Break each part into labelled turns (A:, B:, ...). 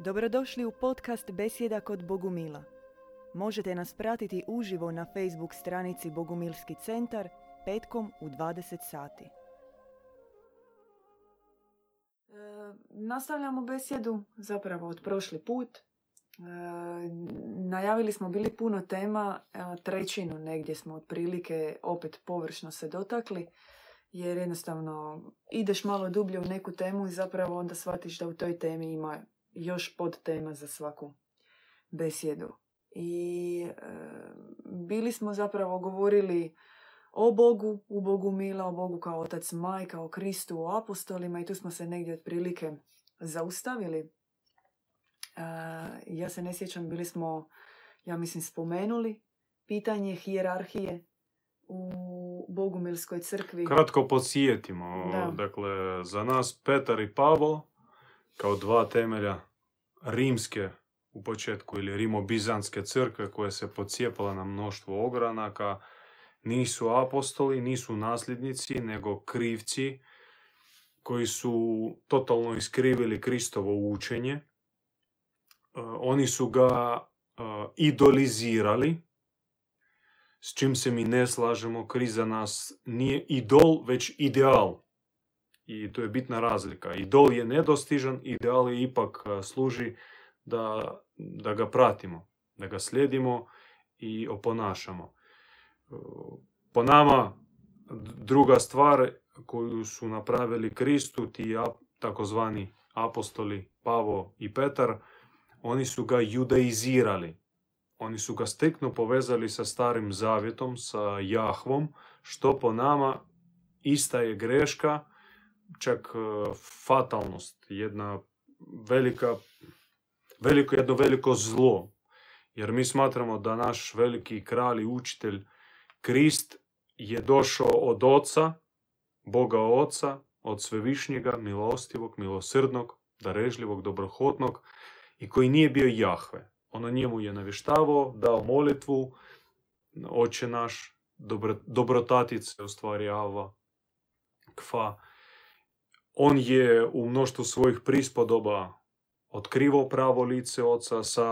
A: Dobrodošli u podcast Besjeda kod Bogumila. Možete nas pratiti uživo na Facebook stranici Bogumilski centar petkom u 20 sati.
B: E, nastavljamo besjedu, zapravo od prošli put. E, najavili smo bili puno tema, trećinu negdje smo otprilike opet površno se dotakli, jer jednostavno ideš malo dublje u neku temu i zapravo onda shvatiš da u toj temi ima još pod tema za svaku besjedu. I e, bili smo zapravo govorili o Bogu, u Bogu Mila, o Bogu kao Otac Majka, o Kristu, o apostolima i tu smo se negdje otprilike zaustavili. E, ja se ne sjećam, bili smo, ja mislim, spomenuli pitanje hijerarhije u Bogumilskoj crkvi.
C: Kratko podsjetimo.
B: Da.
C: Dakle, za nas Petar i Pavlo kao dva temelja rimske u početku ili rimo-bizanske crkve koja se pocijepala na mnoštvo ogranaka, nisu apostoli, nisu nasljednici, nego krivci koji su totalno iskrivili Kristovo učenje. E, Oni su ga e, idolizirali, s čim se mi ne slažemo. Kriz za nas nije idol, već ideal. I to je bitna razlika. Idol je nedostižan, ideal je ipak a, služi da, da ga pratimo, da ga slijedimo i oponašamo. E, Po nama druga stvar koju su napravili Kristu, ti takozvani apostoli Pavo i Petar, oni su ga judaizirali. Oni su ga stekno povezali sa starim zavjetom, sa Jahvom, što po nama ista je greška, čak e, fatalnost, jedna velika, veliko, jedno veliko zlo. Jer mi smatramo da naš veliki kralj i učitelj Krist je došao od Oca, Boga Oca, od Svevišnjega, milostivog, milosrdnog, darežljivog, dobrohotnog i koji nije bio Jahve. On o njemu je navještavao, dao molitvu, oče naš, dobro, dobrotatice, u stvari Ava, Kfa. On je u mnoštvu svojih prispodoba otkrivao pravo lice oca sa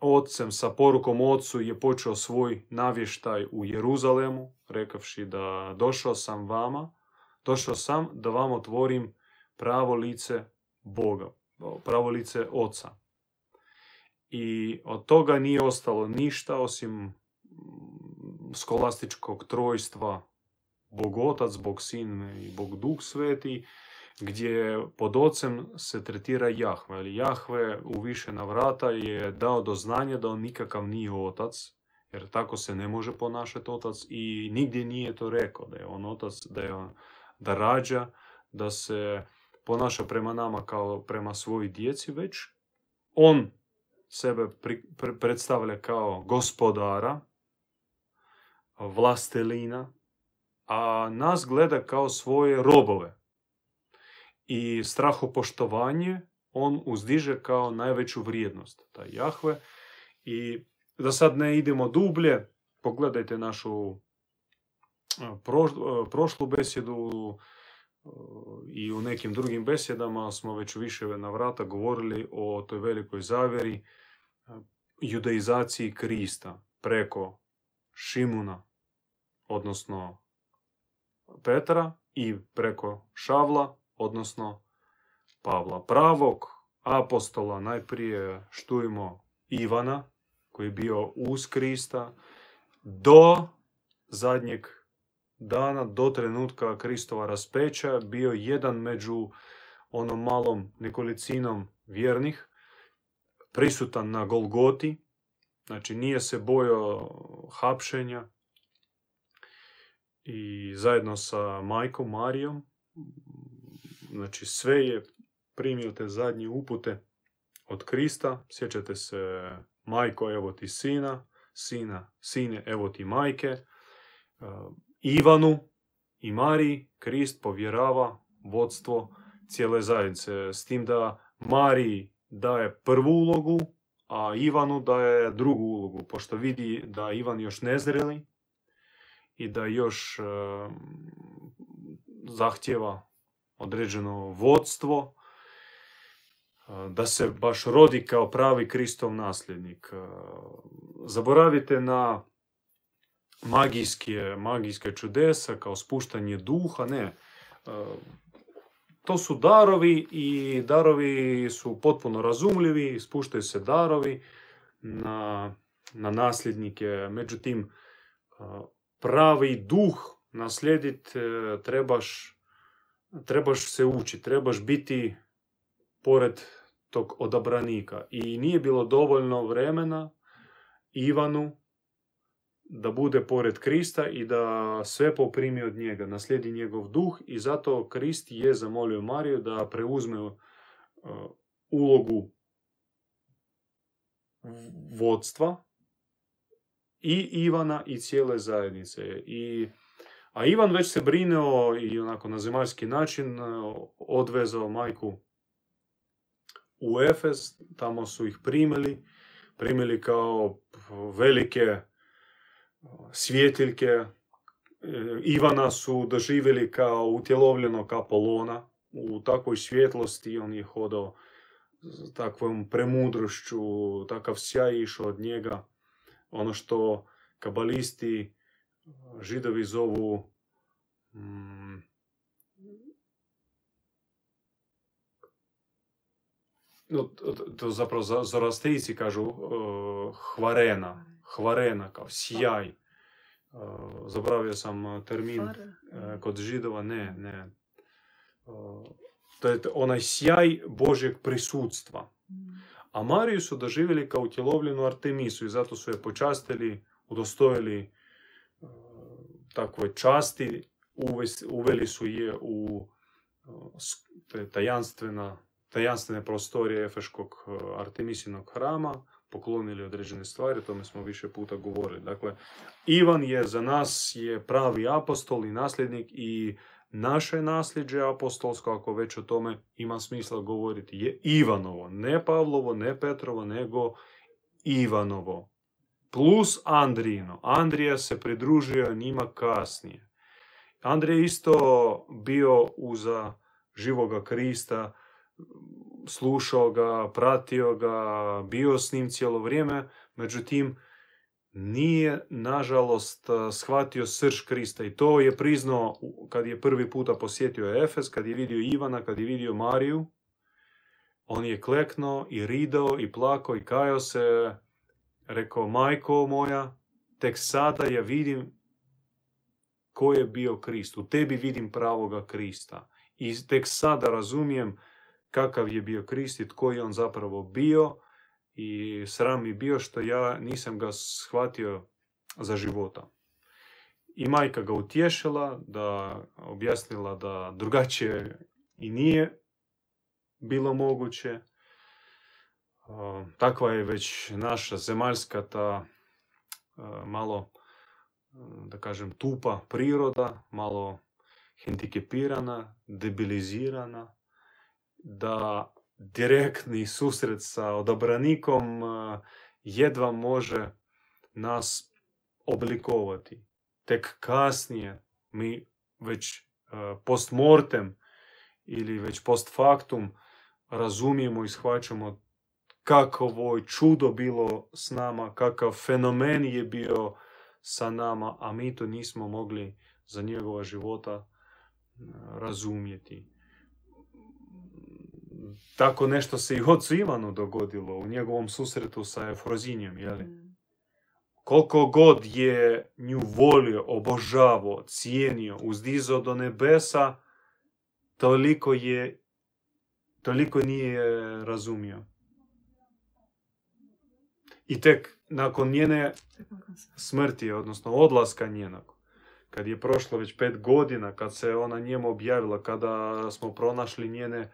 C: ocem, sa porukom ocu je počeo svoj navještaj u Jeruzalemu, rekavši da došao sam vama, došao sam da vam otvorim pravo lice Boga, pravo lice oca. I od toga nije ostalo ništa osim mm, skolastičkog trojstva Bog Otac, Bog Sin i Bog Duh Sveti, gdje pod ocem se tretira Jahve. Ali Jahve u više navrata je dao do znanja da on nikakav nije otac, jer tako se ne može ponašati otac i nigdje nije to rekao da je on otac, da, je on, da rađa, da se ponaša prema nama kao prema svojoj djeci, već on sebe pri- pre- predstavlja kao gospodara, vlastelina, a nas gleda kao svoje robove. I strahopoštovanje on uzdiže kao najveću vrijednost, taj Jahve. I da sad ne idemo dublje, pogledajte našu prošlu besjedu i u nekim drugim besjedama smo već više navrata govorili o toj velikoj zavjeri judaizaciji Krista preko Šimuna, odnosno Petra i preko Šavla, odnosno Pavla. Pravog apostola najprije štujemo Ivana, koji je bio uz Krista, do zadnjeg dana, do trenutka Kristova raspeća, bio jedan među onom malom nekolicinom vjernih, prisutan na Golgoti, znači nije se bojao hapšenja, i zajedno sa majkom Marijom, znači sve je primio te zadnje upute od Krista. Sjećate se, majko, evo ti sina, sina, sine, evo ti majke. Uh, Ivanu i Mariji Krist povjerava vodstvo cijele zajednice. S tim da Mariji daje prvu ulogu, a Ivanu daje drugu ulogu, pošto vidi da Ivan još nezreli, i da još e, zahtjeva određeno vodstvo. da se baš rodi kao pravi Kristov nasljednik. Zaboravite na magijske, magijske čudesa kao spuštanje duha, ne. To su darovi i darovi su potpuno razumljivi, spuštaju se darovi na, na nasljednike. Međutim, pravi duh naslijediti e, trebaš, trebaš se učiti, trebaš biti pored tog odabranika. I nije bilo dovoljno vremena Ivanu da bude pored Krista i da sve poprimi od njega, naslijedi njegov duh i zato Krist je zamolio Mariju da preuzme uh, ulogu vodstva i Ivana i cijele zajednice. I, a Ivan već se brineo i onako na zemaljski način uh, odvezao majku u Efes, tamo su ih primili, primili kao velike svjetiljke. E, Ivana su doživjeli kao utjelovljenog Apolona. U takvoj svjetlosti on je hodao takvom premudrošću, takav sjaj išao od njega. Ono što kabalisti židovi zovu mm, no, to zapravo zoroastrijci kažu uh, hvarena, hvarena kao sjaj. Uh, zabravio sam termin uh, kod židova, ne, ne. Uh, to je onaj sjaj Božeg prisutstva. A Mariju su doživjeli kao utjelovljenu Artemisu i zato su je počastili, udostojili uh, takve časti, uveli su je u uh, tajanstvena tajanstvene prostorije Efeškog e, Artemisinog hrama, poklonili određene stvari, o tome smo više puta govorili. Dakle, Ivan je za nas je pravi apostol i nasljednik i naše nasljeđe apostolsko, ako već o tome ima smisla govoriti, je Ivanovo. Ne Pavlovo, ne Petrovo, nego Ivanovo. Plus Andrijino. Andrija se pridružio njima kasnije. Andrija isto bio uza živoga Krista, slušao ga, pratio ga, bio s njim cijelo vrijeme, međutim, nije, nažalost, shvatio srž Krista. I to je priznao kad je prvi puta posjetio Efes, kad je vidio Ivana, kad je vidio Mariju. On je kleknuo i ridao i plakao i kajao se. Rekao, majko moja, tek sada ja vidim ko je bio Krist. U tebi vidim pravoga Krista. I tek sada razumijem kakav je bio Krist i tko je on zapravo bio i sram mi bio što ja nisam ga shvatio za života. I majka ga utješila, da objasnila da drugačije i nije bilo moguće. Takva je već naša zemaljska ta malo, da kažem, tupa priroda, malo hendikepirana, debilizirana da direktni susret sa odabranikom e, jedva može nas oblikovati. Tek kasnije mi već e, post mortem ili već post factum razumijemo i shvaćamo kakvo čudo bilo s nama, kakav fenomen je bio sa nama, a mi to nismo mogli za njegova života e, razumjeti tako nešto se i ocu Ivanu dogodilo u njegovom susretu sa Efrozinjom, jeli? Mm. Koliko god je nju volio, obožavao, cijenio, uzdizao do nebesa, toliko je, toliko nije razumio. I tek nakon njene smrti, odnosno odlaska njenog, kad je prošlo već pet godina, kad se ona njemu objavila, kada smo pronašli njene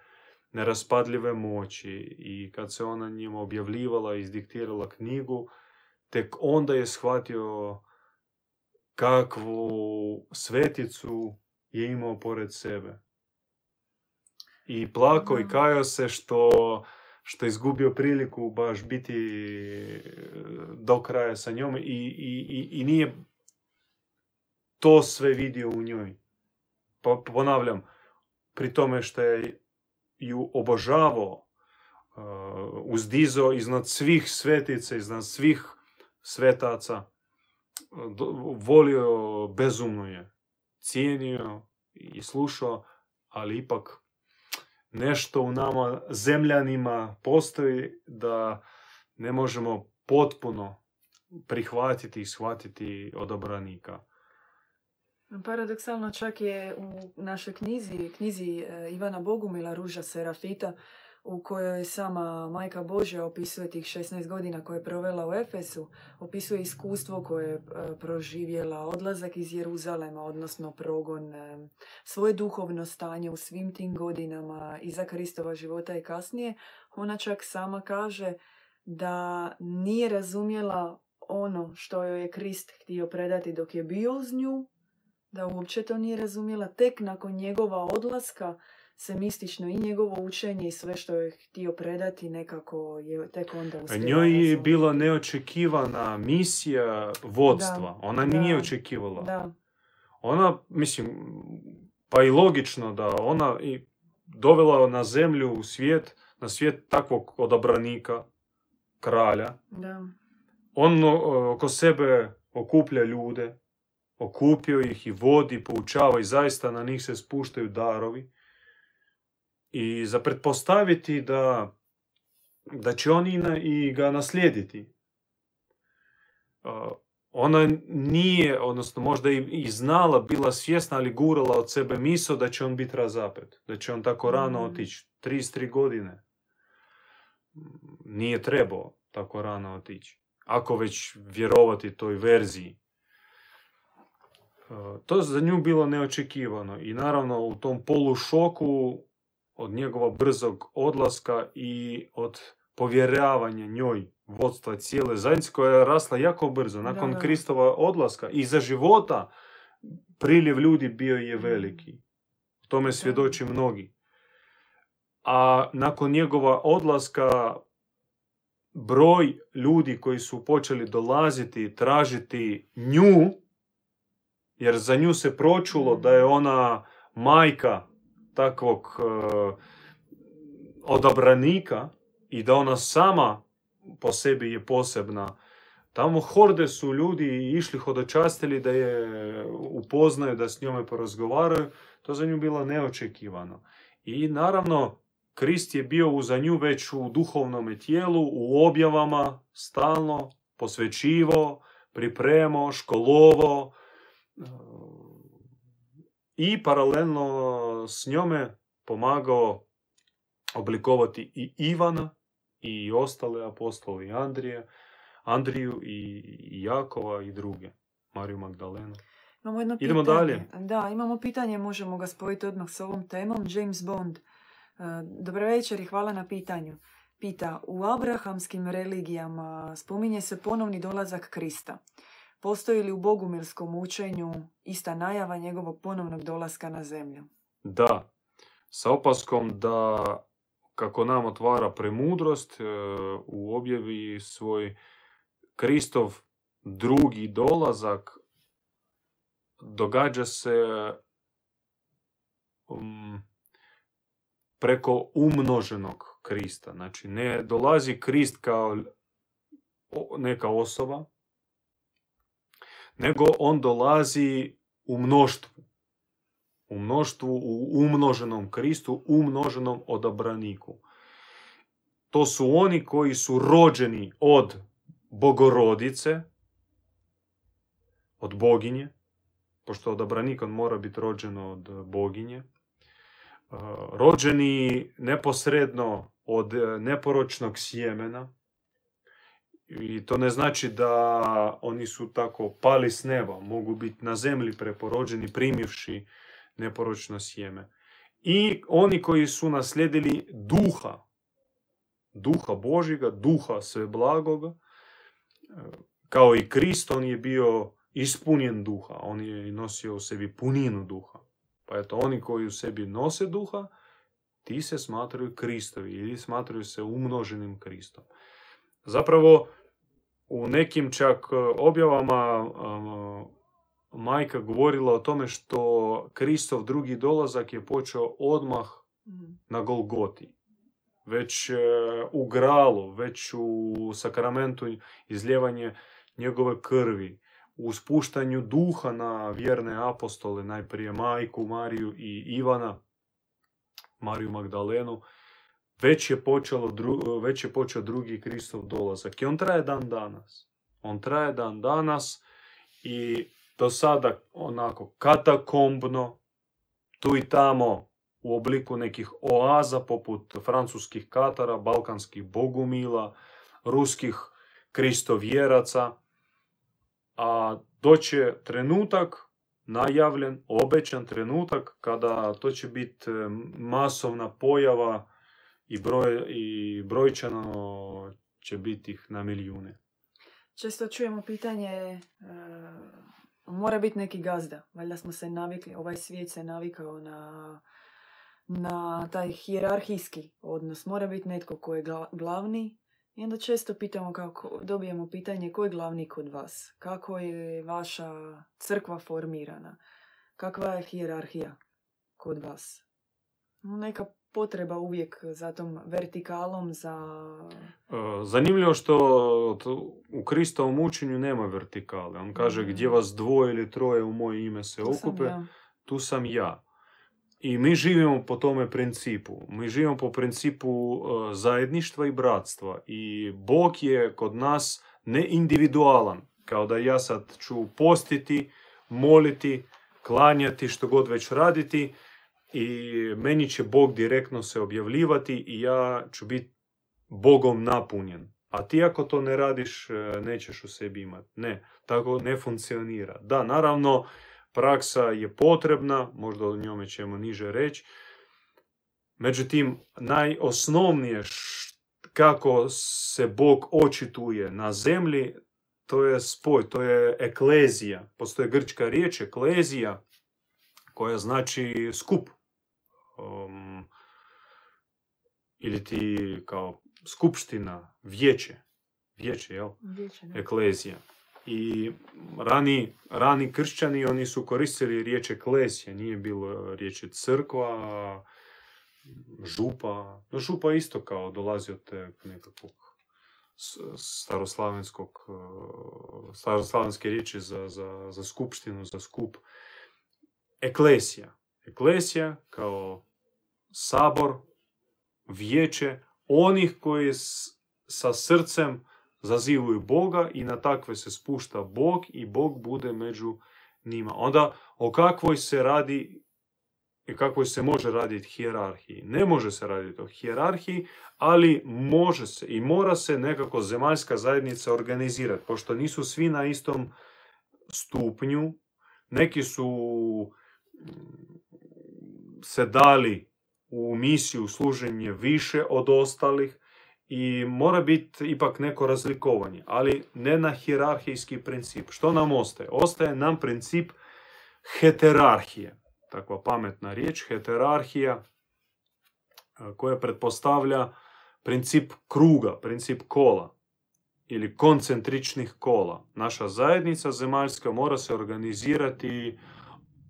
C: neraspadljive moći i kad se ona njima objavljivala i izdiktirala knjigu, tek onda je shvatio kakvu sveticu je imao pored sebe. I plako i kajao se što, što je izgubio priliku baš biti do kraja sa njom i, i, i nije to sve vidio u njoj. Pa ponavljam, pri tome što je ju obožavao, uzdizo iznad svih svetica, iznad svih svetaca. Volio bezumno je. Cijenio i slušao, ali ipak nešto u nama zemljanima postoji da ne možemo potpuno prihvatiti i shvatiti odobranika.
B: Paradoksalno čak je u našoj knjizi, knjizi e, Ivana Bogumila Ruža Serafita, u kojoj sama Majka Božja opisuje tih 16 godina koje je provela u Efesu, opisuje iskustvo koje je e, proživjela, odlazak iz Jeruzalema, odnosno progon, e, svoje duhovno stanje u svim tim godinama iza Kristova života i kasnije. Ona čak sama kaže da nije razumjela ono što joj je Krist htio predati dok je bio uz nju, da uopće to nije razumjela. Tek nakon njegova odlaska se mistično i njegovo učenje i sve što je htio predati nekako je tek onda uspjela.
C: Njoj je bila neočekivana misija vodstva. Ona nije očekivala.
B: Da.
C: Ona, mislim, pa i logično da ona i dovela na zemlju u svijet, na svijet takvog odabranika, kralja.
B: Da.
C: On oko sebe okuplja ljude, okupio ih i vodi, poučava i zaista na njih se spuštaju darovi. I za pretpostaviti da, da će oni i ga naslijediti. Ona nije, odnosno možda i, znala, bila svjesna, ali gurala od sebe miso da će on biti razapet. Da će on tako rano mm. otići. 33 godine. Nije trebao tako rano otići. Ako već vjerovati toj verziji. To za nju bilo neočekivano. I naravno u tom polušoku od njegova brzog odlaska i od povjeravanja njoj vodstva cijele zajednice koja je rasla jako brzo. Nakon da, Kristova odlaska i za života priljev ljudi bio je veliki. O tome svjedoči mnogi. A nakon njegova odlaska broj ljudi koji su počeli dolaziti, tražiti nju, jer za nju se pročulo da je ona majka takvog uh, odabranika i da ona sama po sebi je posebna. Tamo horde su ljudi išli hodočastili da je upoznaju, da s njome porazgovaraju. To za nju bilo neočekivano. I naravno, Krist je bio uza nju već u duhovnom tijelu, u objavama, stalno, posvećivo, pripremo, školovo, i paralelno s njome pomagao oblikovati i Ivana i ostale apostole i Andrije, Andriju i Jakova i druge, Mariju Magdalenu.
B: Imamo jedno
C: Idemo
B: pitanje.
C: dalje.
B: Da, imamo pitanje, možemo ga spojiti odmah s ovom temom. James Bond. Dobro večer i hvala na pitanju. Pita, u abrahamskim religijama spominje se ponovni dolazak Krista. Postoji li u bogumilskom učenju ista najava njegovog ponovnog dolaska na zemlju?
C: Da, sa opaskom da kako nam otvara premudrost e, u objavi svoj Kristov drugi dolazak događa se preko umnoženog Krista. Znači ne dolazi Krist kao neka osoba, nego on dolazi u mnoštvu. U mnoštvu, u umnoženom Kristu, umnoženom odabraniku. To su oni koji su rođeni od bogorodice, od boginje, pošto odabranik on mora biti rođen od boginje, rođeni neposredno od neporočnog sjemena, i to ne znači da oni su tako pali s neba, mogu biti na zemlji preporođeni, primivši neporočno sjeme. I oni koji su naslijedili duha, duha Božjega, duha sve blagoga, kao i Krist, on je bio ispunjen duha, on je nosio u sebi puninu duha. Pa eto, oni koji u sebi nose duha, ti se smatraju Kristovi ili smatraju se umnoženim Kristom. Zapravo, u nekim čak e, objavama majka govorila o tome što Kristov drugi dolazak je počeo odmah mhm. na Golgoti. već e, u gralu, već u sakramentu izljevanje njegove krvi, u spuštanju duha na vjerne apostole, najprije majku Mariju i Ivana, Mariju Magdalenu, već je, počelo, već je počeo drugi Kristov dolazak. I on traje dan danas. On traje dan danas i do sada onako katakombno, tu i tamo u obliku nekih oaza poput francuskih katara, balkanskih bogumila, ruskih kristovjeraca, a doće trenutak najavljen, obećan trenutak kada to će biti e, masovna pojava i, broj, i brojčano će biti ih na milijune.
B: Često čujemo pitanje, e, mora biti neki gazda. Valjda smo se navikli, ovaj svijet se navikao na, na taj hijerarhijski odnos. Mora biti netko ko je glavni. I onda često pitamo kako, dobijemo pitanje ko je glavni kod vas? Kako je vaša crkva formirana? Kakva je hijerarhija kod vas? Neka potreba uvijek za tom vertikalom, za...
C: E, zanimljivo što u Kristovom učenju nema vertikale. On kaže mm. gdje vas dvoje ili troje u moje ime se tu okupe, sam tu sam ja. I mi živimo po tome principu. Mi živimo po principu e, zajedništva i bratstva. I Bog je kod nas ne individualan. Kao da ja sad ću postiti, moliti, klanjati, što god već raditi i meni će Bog direktno se objavljivati i ja ću biti Bogom napunjen. A ti ako to ne radiš, e, nećeš u sebi imati. Ne, tako ne funkcionira. Da, naravno, praksa je potrebna, možda o njome ćemo niže reći. Međutim, najosnovnije kako se Bog očituje na zemlji, to je spoj, to je eklezija. Postoje grčka riječ, eklezija, koja znači skup um, ili ti kao skupština, vijeće, vijeće, jel? Vijeće, Eklezija. I rani, rani kršćani, oni su koristili riječ eklezija, nije bilo riječi crkva, župa. No župa isto kao dolazi od te nekakvog staroslavenskog, staroslavenske riječi za, za, za skupštinu, za skup. Eklesija. Eklesija kao sabor, vijeće onih koji sa srcem zazivaju Boga i na takve se spušta Bog i Bog bude među njima. Onda o kakvoj se radi i kakvoj se može raditi hijerarhiji. Ne može se raditi o hijerarhiji, ali može se i mora se nekako zemaljska zajednica organizirati, pošto nisu svi na istom stupnju. Neki su se dali u misiju služenje više od ostalih i mora biti ipak neko razlikovanje, ali ne na hirarhijski princip. Što nam ostaje? Ostaje nam princip heterarhije. Takva pametna riječ, heterarhija koja pretpostavlja princip kruga, princip kola ili koncentričnih kola. Naša zajednica zemaljska mora se organizirati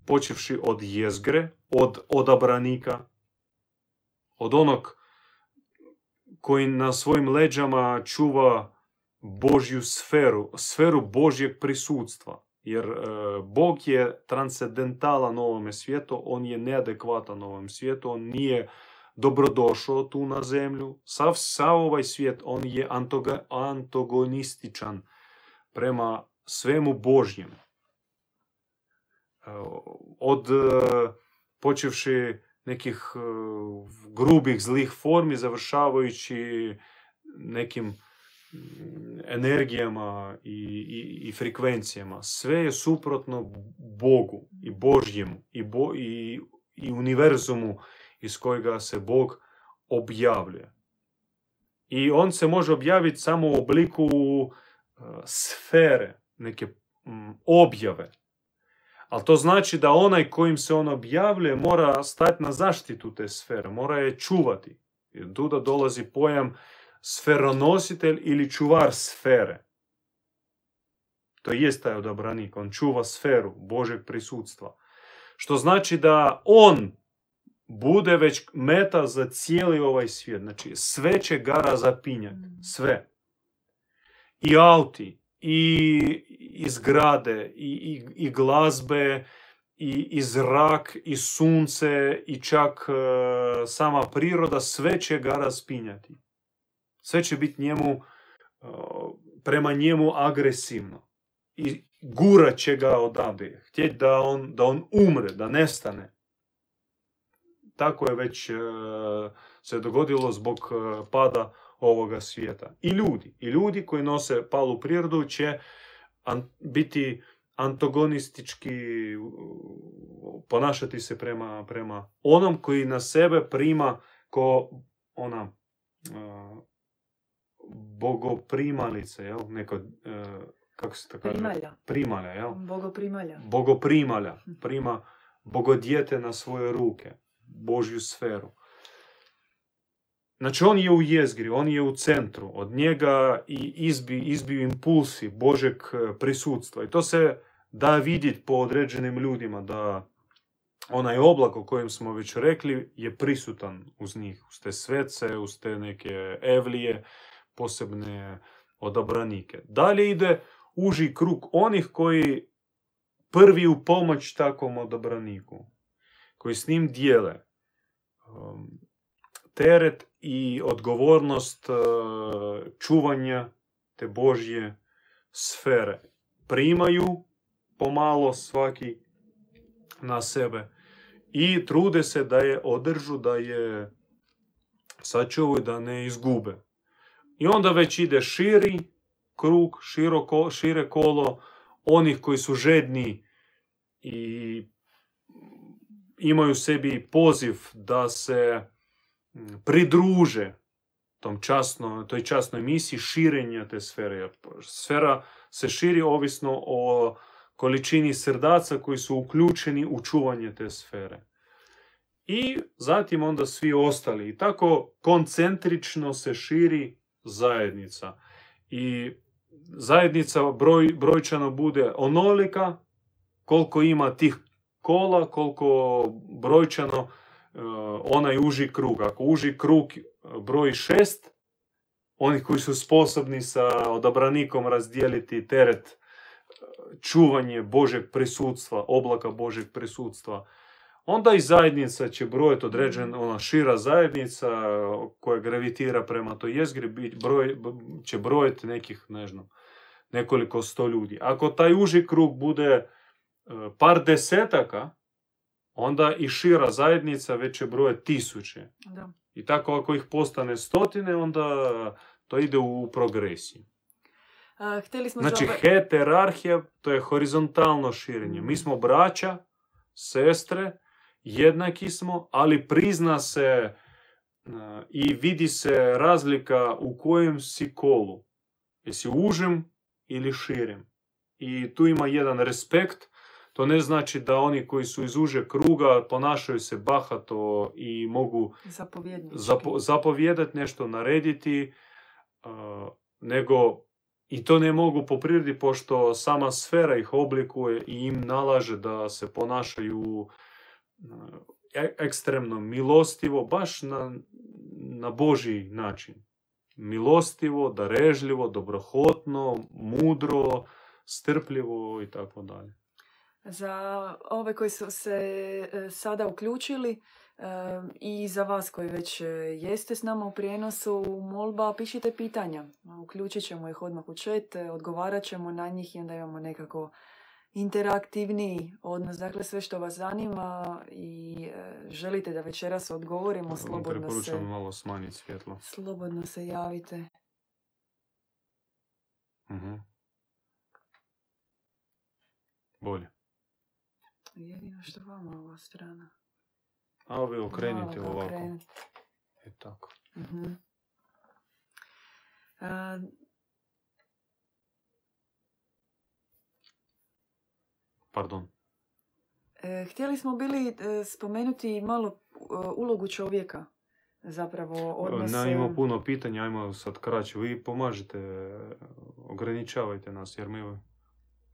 C: počevši od jezgre, od odabranika, od onog koji na svojim leđama čuva Božju sferu, sferu Božjeg prisutstva. Jer e, Bog je transcendentalan ovome svijetu, on je neadekvatan ovom svijetu, on nije dobrodošao tu na zemlju. Sav, sav ovaj svijet, on je antagonističan prema svemu Božjem. E, od e, počevši nekih e, grubih, zlih formi, završavajući nekim mm, energijama i, i, i frekvencijama. Sve je suprotno Bogu i Božjemu i, bo, i, i univerzumu iz kojega se Bog objavljuje. I on se može objaviti samo u obliku sfere, neke um, objave. Ali to znači da onaj kojim se on objavljuje mora stati na zaštitu te sfere, mora je čuvati. I tu da dolazi pojam sferonositelj ili čuvar sfere. To jest taj odabranik, on čuva sferu Božeg prisutstva. Što znači da on bude već meta za cijeli ovaj svijet. Znači, sve će gara zapinjati.
B: Mm.
C: Sve. I auti, i, i zgrade, i, i, i glazbe, i, i zrak, i sunce, i čak e, sama priroda, sve će ga raspinjati. Sve će biti njemu, e, prema njemu agresivno. I gurat će ga odabije. Htjeti da on, da on umre, da nestane. Tako je već e, se dogodilo zbog e, pada ovoga svijeta. I ljudi. I ljudi koji nose palu prirodu će an- biti antagonistički ponašati se prema, prema onom koji na sebe prima ko ona uh, bogoprimalica, jel? Neko, uh, kako se to kaže?
B: Primalja.
C: Primalja, jel?
B: Bogoprimalja.
C: Bogoprimalja. Prima bogodjete na svoje ruke. Božju sferu. Znači on je u jezgri, on je u centru. Od njega i izbi, izbiju impulsi Božeg e, prisutstva. I to se da vidjeti po određenim ljudima da onaj oblak o kojem smo već rekli je prisutan uz njih. Uz te svece, uz te neke evlije, posebne odabranike. Dalje ide uži krug onih koji prvi u pomoć takvom odabraniku. Koji s njim dijele um, teret i odgovornost uh, čuvanja te Božje sfere. Primaju pomalo svaki na sebe i trude se da je održu, da je sačuvaju, da ne izgube. I onda već ide širi krug, široko, šire kolo onih koji su žedni i imaju sebi poziv da se pridruže tom časno, toj časnoj misiji širenja te sfere. Jer Sfera se širi ovisno o količini srdaca koji su uključeni u čuvanje te sfere. I zatim onda svi ostali. I tako koncentrično se širi zajednica. I zajednica broj, brojčano bude onolika koliko ima tih kola, koliko brojčano onaj uži krug. Ako uži krug broji šest, oni koji su sposobni sa odabranikom razdijeliti teret čuvanje Božeg prisutstva, oblaka Božeg prisutstva, onda i zajednica će brojati određen, ona šira zajednica koja gravitira prema toj jezgri, broj, će brojiti nekih, ne znam, nekoliko sto ljudi. Ako taj uži krug bude par desetaka, onda i šira zajednica već će brojati tisuće.
B: Da.
C: I tako ako ih postane stotine, onda to ide u progresiji.
B: A, htjeli smo
C: Znači,
B: zapravo-
C: heterarhija, to je horizontalno širenje. Mi smo braća, sestre, jednaki smo, ali prizna se uh, i vidi se razlika u kojem si kolu. Jesi užim ili širim. I tu ima jedan respekt. To ne znači da oni koji su iz uže kruga ponašaju se bahato i mogu zapo, zapovjedati nešto, narediti, uh, nego i to ne mogu po prirodi pošto sama sfera ih oblikuje i im nalaže da se ponašaju e- ekstremno milostivo, baš na, na Božji način. Milostivo, darežljivo, dobrohotno, mudro, strpljivo i tako dalje.
B: Za ove koji su se e, sada uključili i za vas koji već e, jeste s nama u prijenosu, molba pišite pitanja. Uključit ćemo ih odmah u chat, e, odgovarat ćemo na njih i onda imamo nekako interaktivniji odnos. Dakle, sve što vas zanima i želite da večeras odgovorimo, slobodno se,
C: malo smanjiti svjetlo.
B: slobodno se javite.
C: Mhm. Bolje.
B: Jedino što vama ova strana.
C: A vi okrenite
B: Malo
C: ovako.
B: okrenite.
C: E tako.
B: A,
C: Pardon.
B: e, htjeli smo bili e, spomenuti malo e, ulogu čovjeka. Zapravo odnos...
C: Na, ima
B: e,
C: puno pitanja, ajmo sad kraće. Vi pomažite, ograničavajte nas, jer mi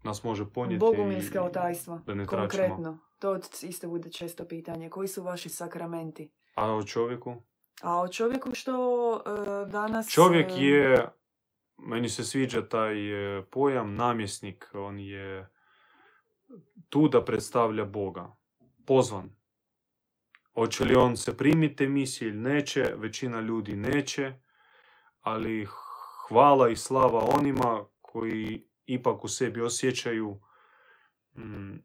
C: nas može ponijeti.
B: Bogumilske
C: i-
B: otajstva.
C: da ne tračimo.
B: Konkretno. To isto bude često pitanje. Koji su vaši sakramenti?
C: A o čovjeku?
B: A o čovjeku što e, danas...
C: Čovjek
B: e,
C: je, meni se sviđa taj e, pojam, namjesnik. On je tu da predstavlja Boga. Pozvan. Hoće li on se primiti emisije ili neće, većina ljudi neće, ali hvala i slava onima koji ipak u sebi osjećaju mm,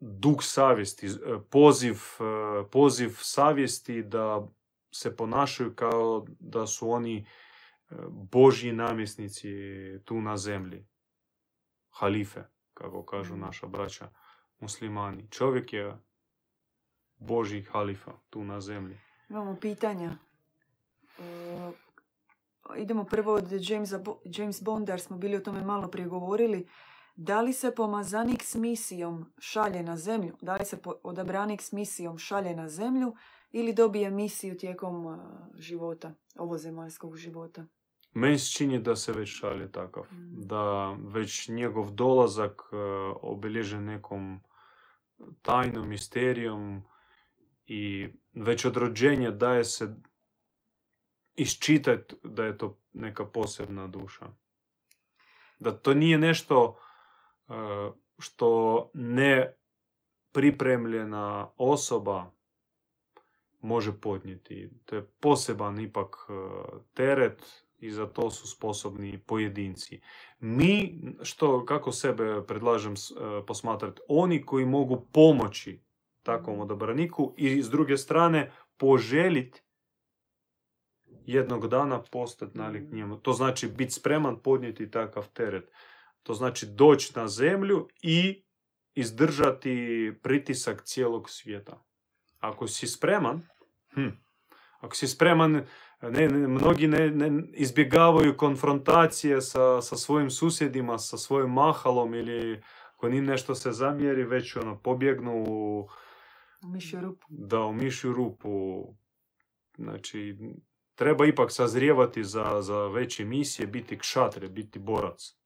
C: duh savjesti, e, poziv, e, poziv savjesti da se ponašaju kao da su oni e, Božji namjesnici tu na zemlji. Halife, kako kažu
B: Mhm.
C: naša braća muslimani. Čovjek je Božji halifa tu na zemlji.
B: Imamo pitanja. Idemo prvo od Jamesa, Bo- James Bonda, jer smo bili o tome malo prije govorili. Da li se pomazanik s misijom šalje na zemlju? Da li se odabranik s misijom šalje na zemlju ili dobije misiju tijekom e, života, ovozemaljskog života?
C: Meni se čini da se već šalje takav.
B: Mm.
C: Da već njegov dolazak obilježen nekom tajnom, misterijom i već od rođenja daje se iščitati da je to neka posebna duša. Da to nije nešto e, što ne pripremljena osoba može podnijeti. To je poseban ipak e, teret i za to su sposobni pojedinci. Mi, što, kako sebe predlažem e, posmatrati, oni koji mogu pomoći takvom odabraniku i s druge strane poželjiti jednog dana postati nalik njemu. To znači biti spreman podnijeti takav teret. To znači doći na zemlju i izdržati pritisak cijelog svijeta. Ako si spreman, hm, ako si spreman, ne, ne, mnogi ne, ne izbjegavaju konfrontacije sa, sa svojim susjedima, sa svojim mahalom ili ako njim nešto se zamjeri, već ono, pobjegnu u,
B: U mišju rupu.
C: da u mišju rupu. Znači, treba ipak sazrijevati za, za veće misije, biti kšatre, biti borac.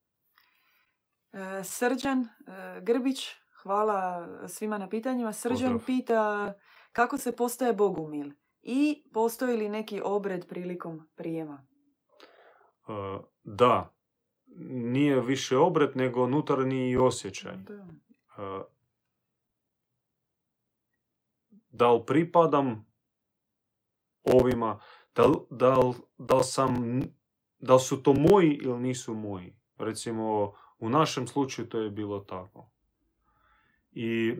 B: E, Srđan e, Grbić, hvala svima na pitanjima. Srđan
C: Pozdrav.
B: pita kako se postaje bogumil i postoji li neki obred prilikom prijema.
C: E, da, nije više obret, nego unutarnji osjećaj.
B: Da.
C: Da li pripadam ovima, da, da, da, sam, da su to moji ili nisu moji. Recimo, u našem slučaju to je bilo tako. I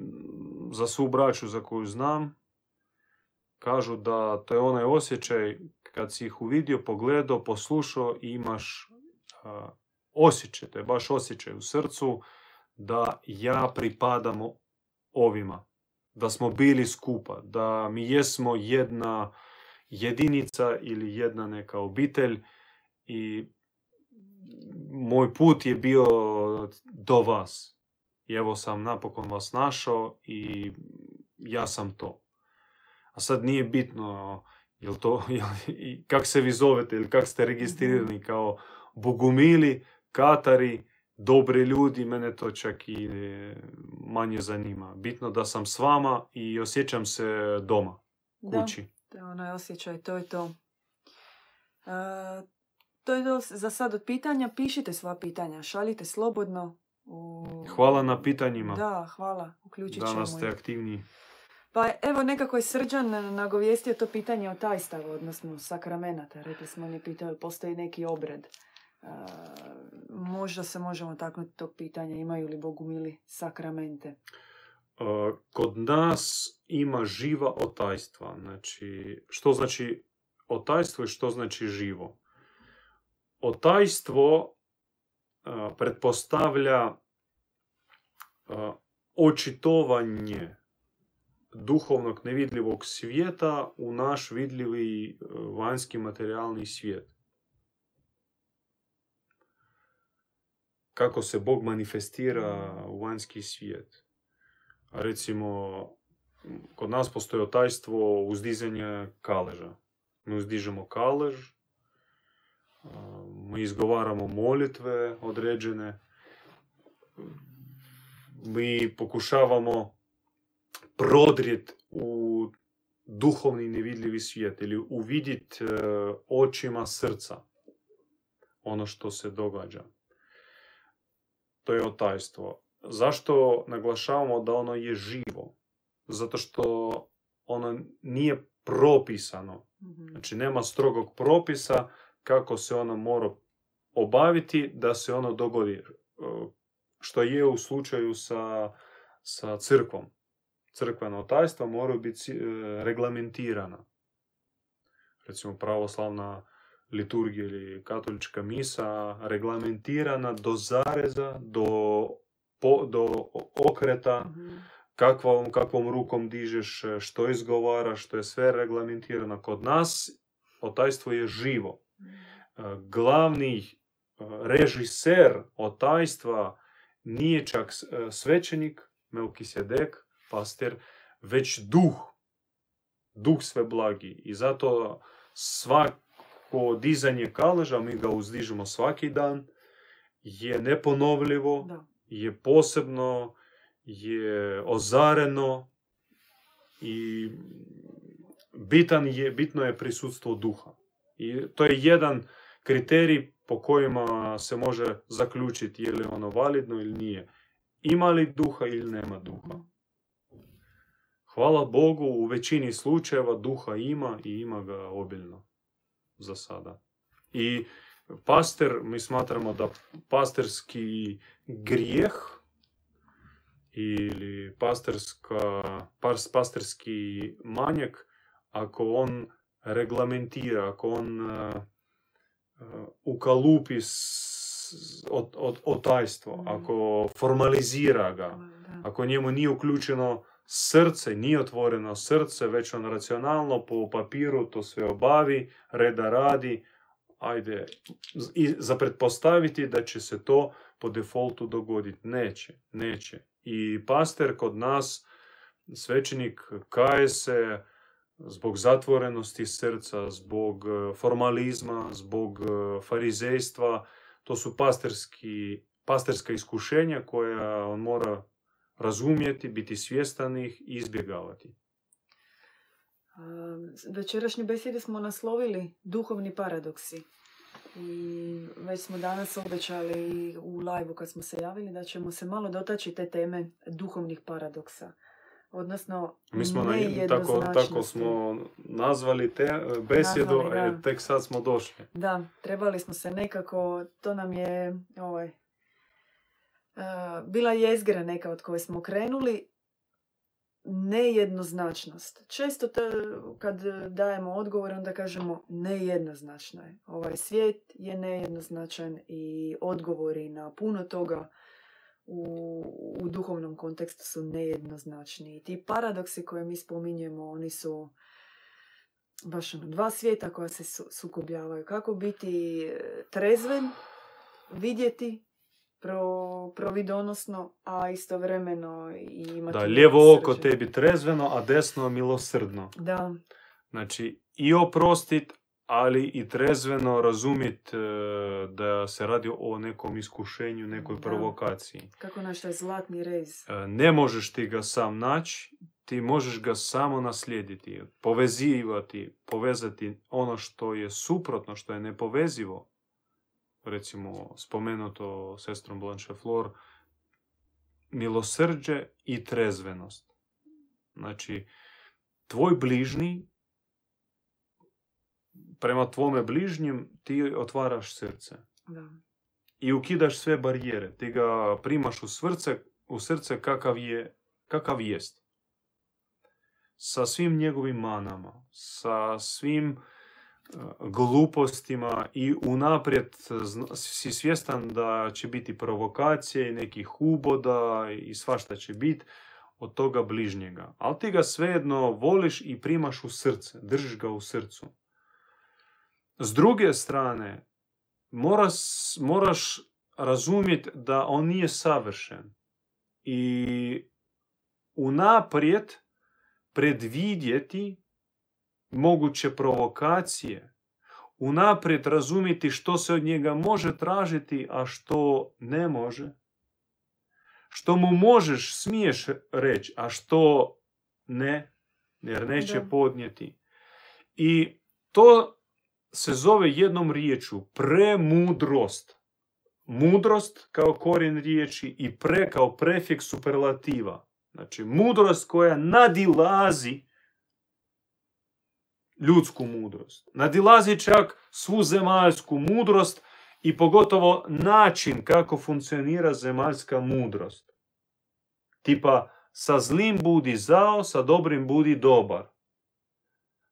C: za svu braću za koju znam, kažu da to je onaj osjećaj kad si ih uvidio, pogledao, poslušao i imaš a, osjećaj, to je baš osjećaj u srcu da ja pripadam ovima, da smo bili skupa, da mi jesmo jedna jedinica ili jedna neka obitelj i moj put je bio do vas. I evo sam napokon vas našao i ja sam to. A sad nije bitno jel to, jel, kak se vi zovete ili kak ste registrirani kao bogumili, katari, dobri ljudi, mene to čak i manje zanima. Bitno da sam s vama i osjećam se doma,
B: Da,
C: kući.
B: To je onaj osjećaj, to je to. E, to je to za sad od pitanja. Pišite sva pitanja, šaljite slobodno. U...
C: Hvala na pitanjima.
B: Da, hvala. Uključit ćemo
C: Danas ste aktivniji.
B: Pa evo nekako je Srđan nagovijestio to pitanje o tajstava, odnosno sakramenata. Rekli smo, on je pitao postoji neki obred. E, možda se možemo taknuti tog pitanja, imaju li bogumili sakramente.
C: Uh, kod nas ima živa otajstva. Znači, što znači otajstvo i što znači živo? Otajstvo uh, pretpostavlja uh, očitovanje duhovnog nevidljivog svijeta u naš vidljivi vanjski materijalni svijet. Kako se Bog manifestira u vanjski svijet. Recimo, kod nas postoji otajstvo uzdizanja kaleža. Mi uzdižemo kalež, mi izgovaramo molitve određene. mi pokušavamo prodrijet u duhovni nevidljivi svijet ili uvidjet e, očima srca ono što se događa. To je otajstvo. Zašto naglašavamo da ono je živo? Zato što ono nije propisano.
B: Mhm.
C: Znači nema strogog propisa kako se ono mora obaviti da se ono dogodi. e, Što je u slučaju sa, sa crkvom. Crkvena otajstva moraju biti e, reglamentirana. Recimo pravoslavna liturgija ili katolička misa reglamentirana do zareza, do, po- do okreta,
B: Mhm.
C: kakvom, kakvom rukom dižeš, e, što izgovaraš, što je sve reglamentirano. Kod nas otajstvo je živo. E, Glavni e, režiser otajstva nije čak svećenik, Melkisedek, pastir, već duh. Duh sve blagi. I zato svako dizanje kaleža, mi ga uzdižemo svaki dan, je neponovljivo,
B: Da.
C: Je posebno, je ozareno i bitan je, bitno je prisutstvo duha. I to je jedan kriterij po kojima se može zaključiti je li ono validno ili nije. Ima li duha ili nema duha. Hvala Bogu, u većini slučajeva duha ima i ima ga obiljno za sada. I pastor, mi smatramo da pastorski grijeh ili pastorska, pas- pastorski manjak, ako on reglamentira, ako on uh, ukalupi od, od, otajstvo, ako formalizira ga, ako njemu nije uključeno srce, nije otvoreno srce, već on racionalno po papiru to sve obavi, reda radi, ajde, i za pretpostaviti da će se to po defaultu dogoditi. Neće, neće. I paster kod nas, svećenik, kaje se zbog zatvorenosti srca, zbog e, formalizma, zbog e, farizejstva. To su pastorski, pastorska iskušenja koja on mora razumjeti, biti svjestan ih i izbjegavati.
B: A, Večerašnje besjede smo naslovili duhovni paradoksi. I već smo danas obećali u live kad smo se javili da ćemo se malo dotaći te teme duhovnih paradoksa. Odnosno,
C: Mi smo na, tako, tako smo nazvali te e, besjedu,
B: Nazvali,
C: e, tek sad smo došli.
B: Da, trebali smo se nekako, to nam je ovaj, a, bila jezgra neka od koje smo krenuli, nejednoznačnost. Često te, kad dajemo odgovor, onda kažemo nejednoznačno je. Ovaj svijet je nejednoznačan i odgovori na puno toga u, u duhovnom kontekstu su nejednoznačni. I ti paradoksi koje mi spominjemo, oni su baš ono, dva svijeta koja se su, sukobljavaju. Kako biti trezven, vidjeti pro, providonosno, a istovremeno i imati...
C: Da, lijevo oko tebi trezveno, a desno milosrdno.
B: Da,
C: Znači, i oprostit, ali i trezveno razumjet e, da se radi o nekom iskušenju, nekoj
B: Da.
C: provokaciji.
B: kako naš taj zlatni rez.
C: E, Ne možeš ti ga sam naći, ti možeš ga samo naslijediti, povezivati, povezati ono što je suprotno, što je nepovezivo. Recimo, spomenuto sestrom Blanche Flor, milosrđe i trezvenost. Znači, tvoj bližnji, prema tvome bližnjem ti otvaraš srce
B: Da.
C: i ukidaš sve barijere. Ti ga primaš u srce, u srce kakav je, kakav jest. Sa svim njegovim manama, sa svim glupostima i unaprijed si svjestan da će biti provokacije i nekih uboda i svašta će biti od toga bližnjega. Ali ti ga svejedno voliš i primaš u srce, držiš ga u srcu. S druge strane, moraš, moraš razumjeti da on nije savršen i unaprijed predvidjeti moguće provokacije, unaprijed razumjeti što se od njega može tražiti, a što ne može, što mu možeš, smiješ reći, a što ne, jer neće
B: Da.
C: podnijeti. I to se zove jednom riječu premudrost. Mudrost kao korijen riječi i pre kao prefiks superlativa. Znači, mudrost koja nadilazi ljudsku mudrost. Nadilazi čak svu zemaljsku mudrost i pogotovo način kako funkcionira zemaljska mudrost. Tipa, sa zlim budi zao, sa dobrim budi dobar.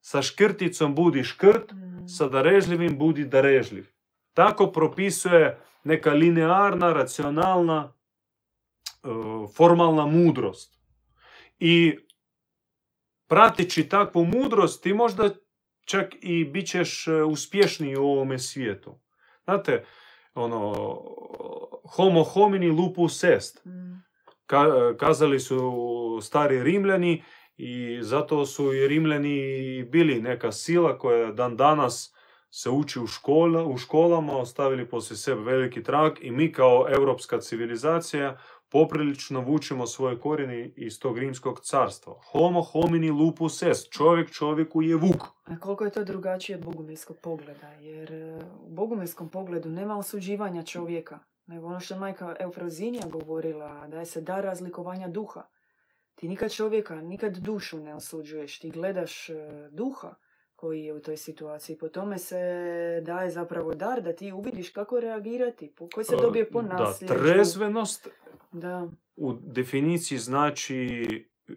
C: Sa škrticom budi škrt,
B: Mm.
C: sa darežljivim budi darežljiv. Tako propisuje neka linearna, racionalna, e, formalna mudrost. I prateći takvu mudrost ti možda čak i bit ćeš e, uspješniji u ovome svijetu. Znate, ono, homo homini lupus est.
B: Mm.
C: Ka- kazali su stari Rimljani i zato su i Rimljani bili neka sila koja dan danas se uči u, škola, u školama, ostavili poslije sebe veliki trag i mi kao europska civilizacija poprilično vučemo svoje korijene iz tog rimskog carstva. Homo homini lupus est, čovjek čovjeku je vuk.
B: A koliko je to drugačije od bogumilskog pogleda? Jer e, u bogumilskom pogledu nema osuđivanja čovjeka, nego ono što je majka Eufrozinija govorila, daje se dar razlikovanja duha. Ti nikad čovjeka, nikad dušu ne osuđuješ, ti gledaš e, duha koji je u toj situaciji. Po tome se daje zapravo dar da ti uvidiš kako reagirati, koji se dobije po
C: Da,
B: nasljeđu.
C: trezvenost
B: Da,
C: u definiciji znači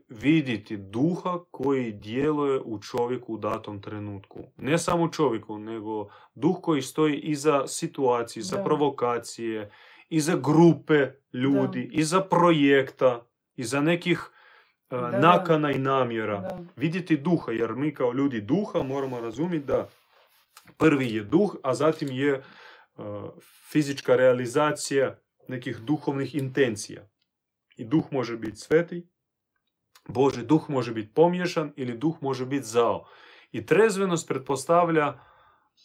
C: vidjeti duha koji djeluje u čovjeku u datom trenutku. Ne samo čovjeku, nego duh koji stoji iza situacije, iza
B: Da.
C: provokacije, iza grupe ljudi, iza projekta, iza nekih e,
B: Da, da.
C: nakana i namjera.
B: da.
C: Vidjeti duha, jer mi kao ljudi duha moramo razumjeti da prvi je duh, a zatim je e, fizička realizacija nekih duhovnih intencija. I duh može biti sveti, Boži duh može biti pomiješan ili duh može biti zao. I trezvenost pretpostavlja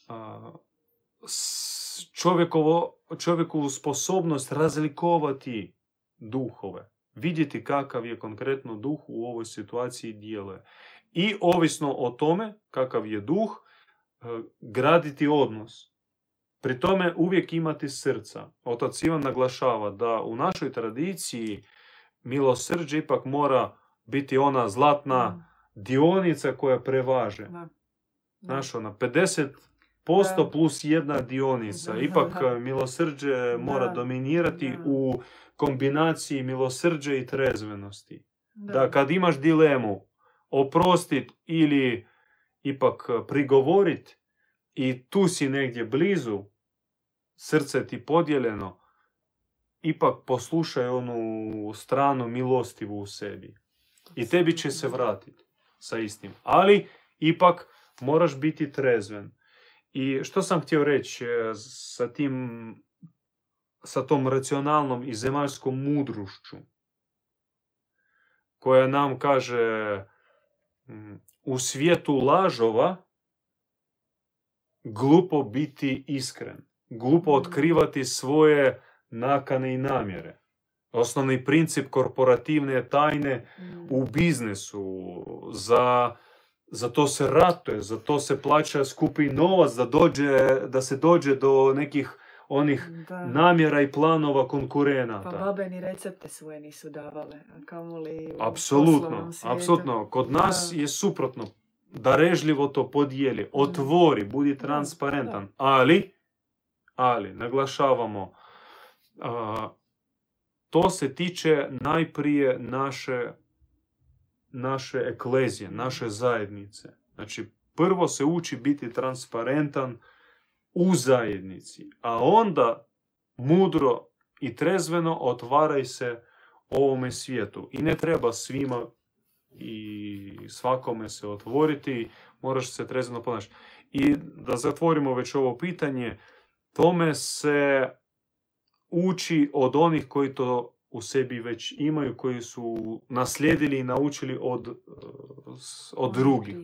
C: a, čovjekovo, čovjekovu sposobnost razlikovati duhove. Vidjeti kakav je konkretno duh u ovoj situaciji djeluje. I ovisno o tome kakav je duh, graditi odnos. Pri tome uvijek imati srca. Otac Ivan naglašava da u našoj tradiciji milosrđe ipak mora biti ona zlatna dionica koja prevaže.
B: da.
C: Znaš, ona 50%
B: Da.
C: plus jedna dionica. Ipak milosrđe mora
B: Da,
C: dominirati u kombinaciji milosrđe i trezvenosti.
B: Da.
C: Kad imaš dilemu oprostit ili ipak prigovorit i tu si negdje blizu, srce ti podijeljeno, ipak poslušaj onu stranu milostivu u sebi. I tebi će se vratiti sa istim. Ali ipak moraš biti trezven. I što sam htio reći e, sa tim sa tom racionalnom i zemaljskom mudrušću koja nam kaže u svijetu lažova glupo biti iskren, glupo otkrivati svoje nakane i namjere. Osnovni princip korporativne tajne
B: Mm.
C: u biznesu, za, za to se ratuje, za to se plaća skupi novac, da, dođe, da se dođe do nekih onih
B: Da.
C: namjera i planova
B: Pa
C: konkurenata.
B: babe ni recepte svoje nisu davale, a kamoli
C: Apsolutno, apsolutno. Kod nas
B: Da.
C: je suprotno. Darežljivo to podijeli, otvori, budi transparentan. Ali, ali, naglašavamo, to se tiče najprije naše, naše eklezije, naše zajednice. Znači, prvo se uči biti transparentan u zajednici, a onda mudro i trezveno otvaraj se ovome svijetu. I ne treba svima i svakome se otvoriti, moraš se trezveno ponašati. I da zatvorimo već ovo pitanje, tome se uči od onih koji to u sebi već imaju, koji su naslijedili i naučili od, eh, od drugih,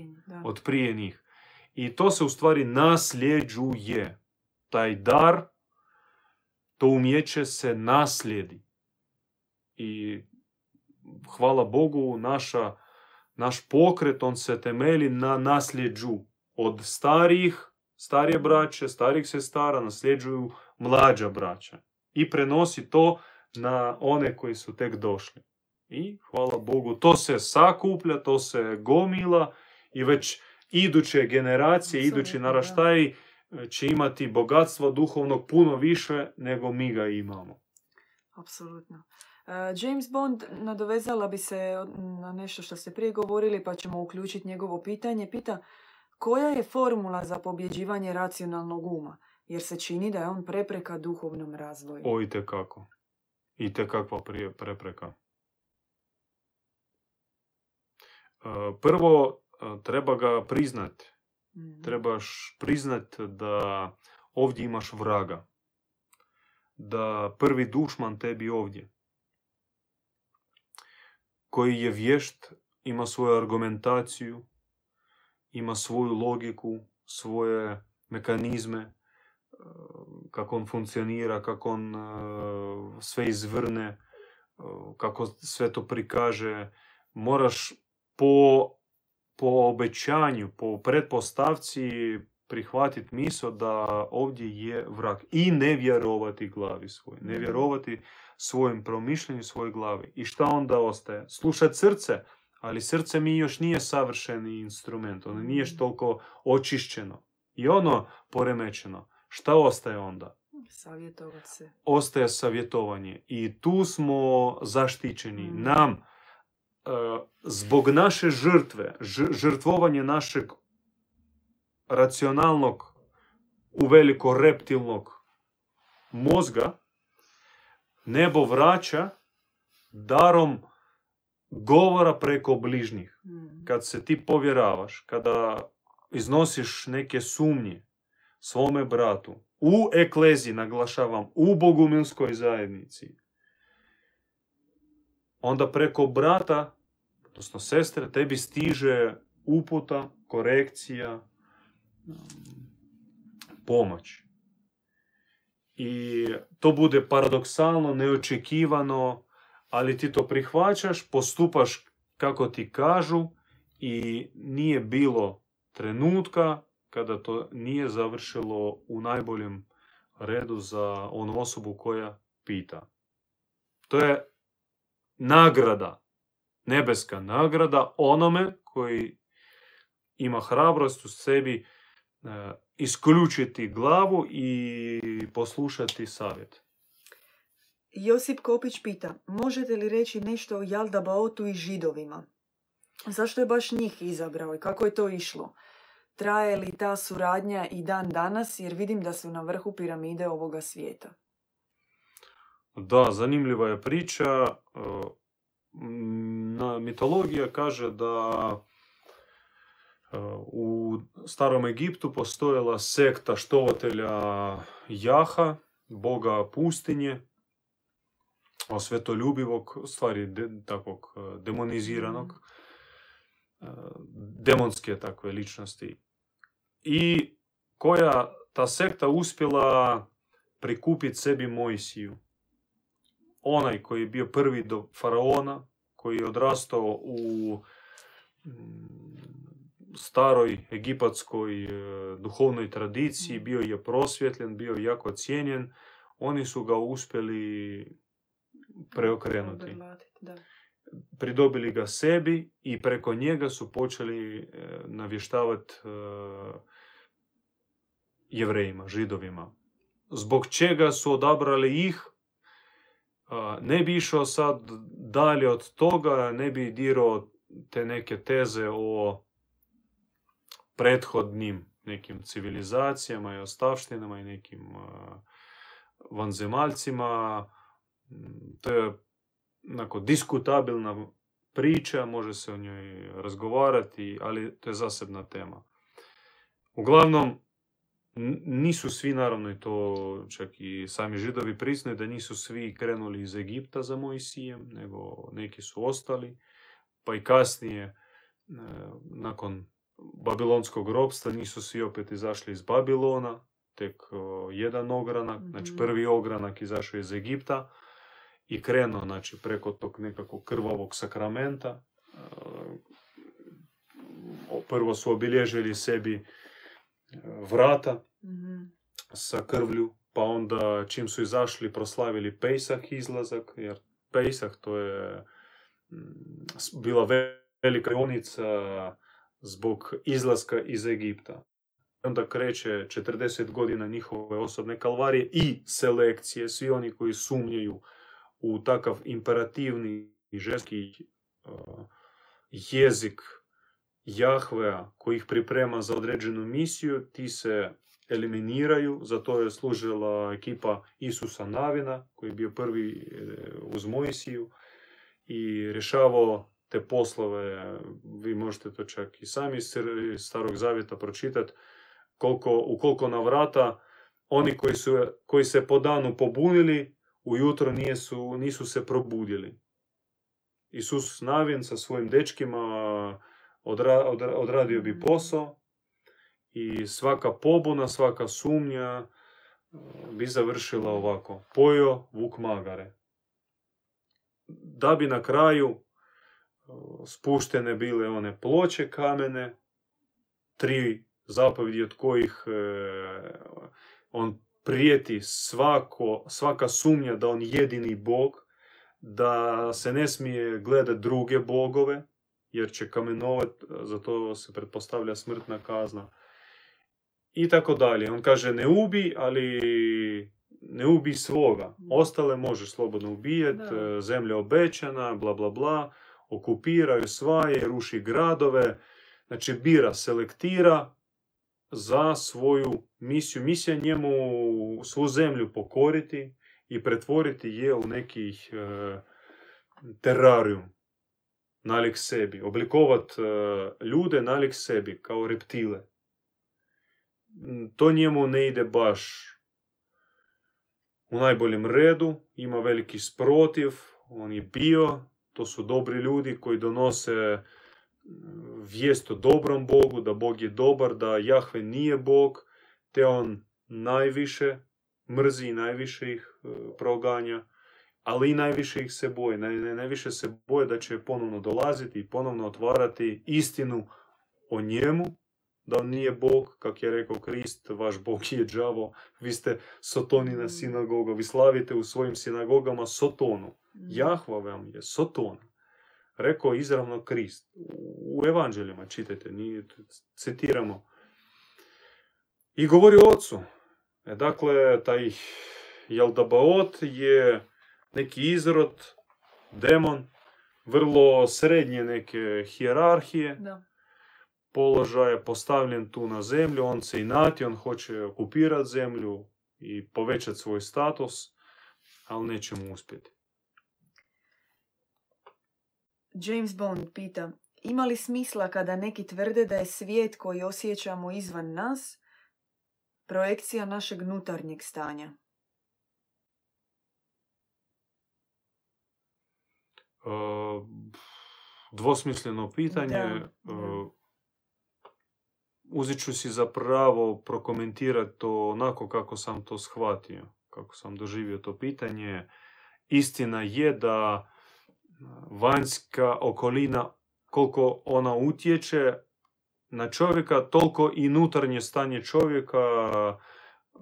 C: od prije njih. I to se u stvari nasljeđuje. Taj dar, to umjeće se naslijedi. I hvala Bogu, naša, naš pokret, on se temelji na nasljeđu od starijih, starije braće, starijih sestara, nasljeđuju mlađa braća. I prenosi to na one koji su tek došli. I hvala Bogu, to se sakuplja, to se gomila i već iduće generacije, idući naraštaji e, će imati bogatstvo duhovnog puno više nego mi ga imamo.
B: Apsolutno. E, James Bond nadovezala bi se na nešto što ste prije govorili, pa ćemo uključiti njegovo pitanje. Pita koja je formula za pobjeđivanje racionalnog uma? Jer se čini da je on prepreka duhovnom razvoju.
C: O, i kako. I kakva prije prepreka. E, Prvo, e, treba ga priznat.
B: Mhm.
C: Trebaš priznat da ovdje imaš vraga. Da prvi dušman tebi ovdje. Koji je vješt, ima svoju argumentaciju, ima svoju logiku, svoje mekanizme, e, kako on funkcionira, kako on e, sve izvrne, e, kako sve to prikaže. Moraš po, po obećanju, po pretpostavci prihvatiti misao da ovdje je vrag i ne vjerovati glavi svoj, ne vjerovati svojim promišljenju, svojoj glavi. I šta onda ostaje? Slušat srce, ali srce mi još nije savršeni instrument, ono nije
B: Mhm.
C: toliko očišćeno i ono poremećeno. Šta ostaje onda?
B: Savjetovat se.
C: Ostaje savjetovanje i tu smo zaštićeni.
B: Mhm.
C: Nam, e, zbog naše žrtve, žrtvovanje našeg racionalnog, uveliko reptilnog mozga, nebo vraća darom govora preko bližnjih
B: Mhm.
C: kad se ti povjeravaš, kada iznosiš neke sumnje svome bratu, u ekleziji, naglašavam, u bogumilskoj zajednici, onda preko brata, odnosno sestre, tebi stiže uputa, korekcija, mm, pomoć. I to bude paradoksalno, neočekivano, ali ti to prihvaćaš, postupaš kako ti kažu i nije bilo trenutka kada to nije završilo u najboljem redu za onu osobu koja pita. To je nagrada, nebeska nagrada onome koji ima hrabrost u sebi e, isključiti glavu i poslušati savjet.
B: Josip Kopić pita, možete li reći nešto o Jaldabaotu i židovima? Zašto je baš njih izabrao i kako je to išlo? Traje li ta suradnja i dan danas jer vidim da su na vrhu piramide ovoga svijeta?
C: Da, zanimljiva je priča. E, mitologija kaže da e, u starom Egiptu postojala sekta štovatelja Jaha, boga pustinje, osvetoljubivog, u stvari de- takvog e, demoniziranog, e, demonske takve ličnosti. I koja ta sekta uspjela prikupiti sebi Mojsiju. Onaj koji je bio prvi do faraona, koji je odrastao u mm, staroj egipatskoj e, duhovnoj tradiciji, bio je prosvjetljen, bio je jako cijenjen, oni su ga uspjeli preokrenuti.
B: Da.
C: Pridobili ga sebi i preko njega su počeli e, navještavati e, jevrejima, židovima. Zbog čega su odabrali ih, ne bi išao sad dalje od toga, ne bi dirao te neke teze o prethodnim nekim civilizacijama i ostavštinama i nekim vanzemaljcima. Mm, To je onako diskutabilna priča, može se o njoj razgovarati, ali to je zasebna tema. Uglavnom, nisu svi, naravno i to čak i sami židovi priznaju da nisu svi krenuli iz Egipta za Mojsijem, nego neki su ostali, pa i kasnije, e, nakon babilonskog ropstva, nisu svi opet izašli iz Babilona, tek jedan ogranak, znači
B: Mhm.
C: prvi ogranak izašao iz Egipta i krenuo znači, preko tog nekakvog krvavog sakramenta. Prvo su obilježili sebi vrata
B: Mhm.
C: sa krvlju, pa onda čim su izašli proslavili Pejsah izlazak, jer Pejsah to je mm, bila ve- velika dionica zbog izlaska iz Egipta. Onda kreće 40 godina njihove osobne kalvarije i selekcije, svi oni koji sumnjaju ženski uh, jezik Jahvea koji ih priprema za određenu misiju, ti se eliminiraju, za to je ekipa Isusa Navina, koji je bio prvi e, uz Mojsiju i rješavao te poslove, vi možete to čak i sami iz Starog Zavjeta pročitati, koliko, u koliko navrata oni koji, su, koji se po danu pobunili, ujutro nisu, nisu se probudili. Isus Navin sa svojim dečkima odra, odra- odradio bi posao i svaka pobuna, svaka sumnja e, bi završila ovako. Pojo vuk magare. Da bi na kraju e, spuštene bile one ploče kamene, tri zapovjedi od kojih e, on prijeti svako, svaka sumnja da on jedini bog, da se ne smije gledati druge bogove, jer će kamenovat, za to se pretpostavlja smrtna kazna. I tako dalje. On kaže ne ubi, ali ne ubi svoga. Ostale možeš slobodno ubijati, zemlja obećana, bla bla bla, okupiraju svaje, ruši gradove. Znači bira, selektira za svoju misiju. Misija je njemu svu zemlju pokoriti i pretvoriti je u nekih e, terarium nalik sebi. Oblikovat e, ljude nalik sebi, kao reptile. Mm, To njemu ne ide baš u najboljem redu, ima veliki sprotiv, on je bio, to su dobri ljudi koji donose mm, vijest o dobrom Bogu, da Bog je dobar, da Jahve nije Bog, te on najviše mrzi i najviše ih e, proganja, ali i najviše ih se boje. Naj, naj- najviše se boje da će ponovno dolaziti i ponovno otvarati istinu o njemu, da on nije Bog, kak je rekao Krist, vaš Bog je đavo, vi ste sotonina sinagoga, vi slavite u svojim sinagogama sotonu. Jahva vam je Soton. Rekao izravno Krist. U evanđeljima čitajte, nije, citiramo. I govori o ocu. E, dakle, taj Jeldabaot je neki izrod, demon, vrlo srednje neke hijerarhije,
B: Da.
C: položaje postavljen tu na zemlju, on se inati, on hoće okupirati zemlju i povećati svoj status, ali neće mu uspjeti.
B: James Bond pita, ima li smisla kada neki tvrde da je svijet koji osjećamo izvan nas projekcija našeg nutarnjeg stanja?
C: E, dvosmisleno pitanje.
B: Da.
C: E, uzet ću si za pravo prokomentirati to onako kako sam to shvatio, kako sam doživio to pitanje. Istina je da vanjska okolina, koliko ona utječe na čovjeka, toliko i unutarnje stanje čovjeka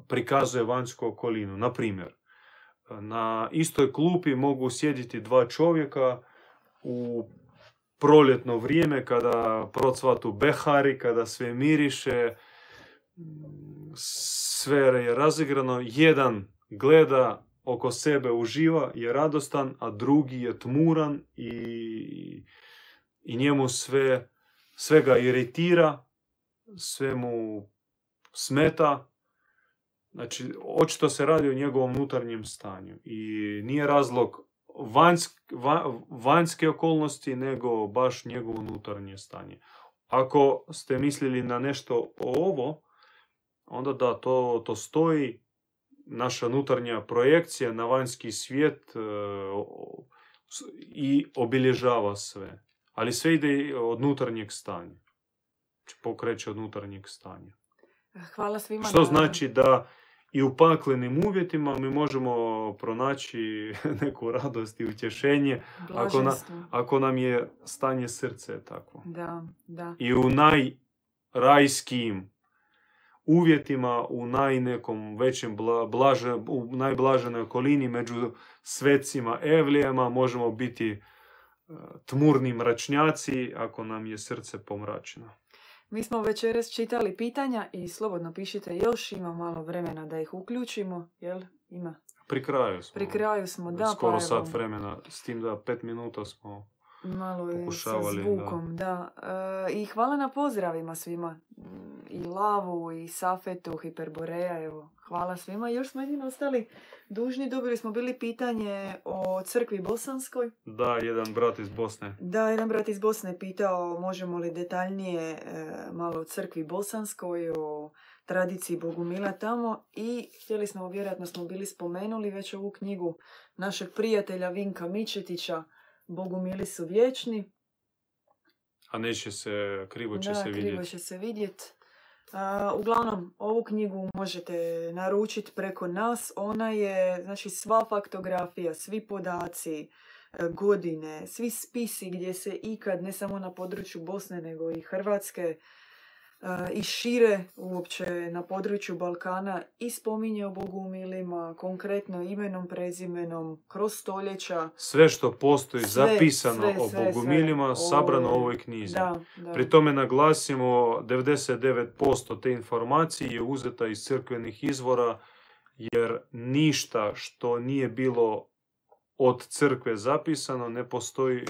C: prikazuje vanjsku okolinu. Na primjer, na istoj klupi mogu sjediti dva čovjeka u proljetno vrijeme kada procvatu behari, kada sve miriše, sve je razigrano. Jedan gleda oko sebe, uživa, je radostan, a drugi je tmuran i, i njemu sve, sve ga iritira, sve mu smeta. Znači, očito se radi o njegovom unutarnjem stanju i nije razlog vanjsk, va- vanjske okolnosti, nego baš njegovo unutarnje stanje. Ako ste mislili na nešto ovo, onda da, to, to stoji, naša unutarnja projekcija na vanjski svijet e, o- s- i obilježava sve. Ali sve ide od unutarnjeg stanja. Znači, pokreće od unutarnjeg stanja.
B: Hvala svima
C: Što
B: na-
C: znači da i u paklenim uvjetima mi možemo pronaći neku radost i utješenje ako, na,
B: Blaženstvo.
C: ako nam je stanje srce takvo.
B: Da, da.
C: I u najrajskijim uvjetima, u najnekom većem bla, blaže, u najblaženoj okolini među svecima, evlijama možemo biti e, tmurni mračnjaci ako nam je srce pomračeno.
B: Mi smo večeras čitali pitanja i slobodno pišite još, ima malo vremena da ih uključimo, jel? Ima.
C: Pri kraju smo.
B: Pri kraju smo, da,
C: skoro
B: pa
C: sat vremena, s tim da pet minuta smo...
B: malo je sa zvukom, da. E, I hvala na pozdravima svima. I Lavu, i Safetu, Hiperboreja, evo. Hvala svima. Još smo jedino ostali dužni. Dobili smo bili pitanje o crkvi Bosanskoj.
C: Da, jedan brat iz Bosne.
B: Da, jedan brat iz Bosne je pitao možemo li detaljnije e, malo o crkvi Bosanskoj, o tradiciji Bogumila tamo i htjeli smo, vjerojatno smo bili spomenuli već ovu knjigu našeg prijatelja Vinka Mičetića Bogumili su vječni.
C: A neće se, krivo će
B: da,
C: se
B: krivo
C: vidjeti.
B: će se vidjeti. A, uglavnom, ovu knjigu možete naručiti preko nas. Ona je, znači, sva faktografija, svi podaci, e, godine, svi spisi gdje se ikad, ne samo na području Bosne, nego i Hrvatske, i šire uopće na području Balkana i spominje o Bogumilima, konkretno imenom, prezimenom, kroz stoljeća.
C: Sve što postoji
B: Sve,
C: zapisano
B: sve,
C: o Bogumilima,
B: sve.
C: sabrano u ovoj knjizi.
B: Da, da.
C: Pri tome naglasimo 99% te informacije je uzeta iz crkvenih izvora jer ništa što nije bilo od crkve zapisano ne postoji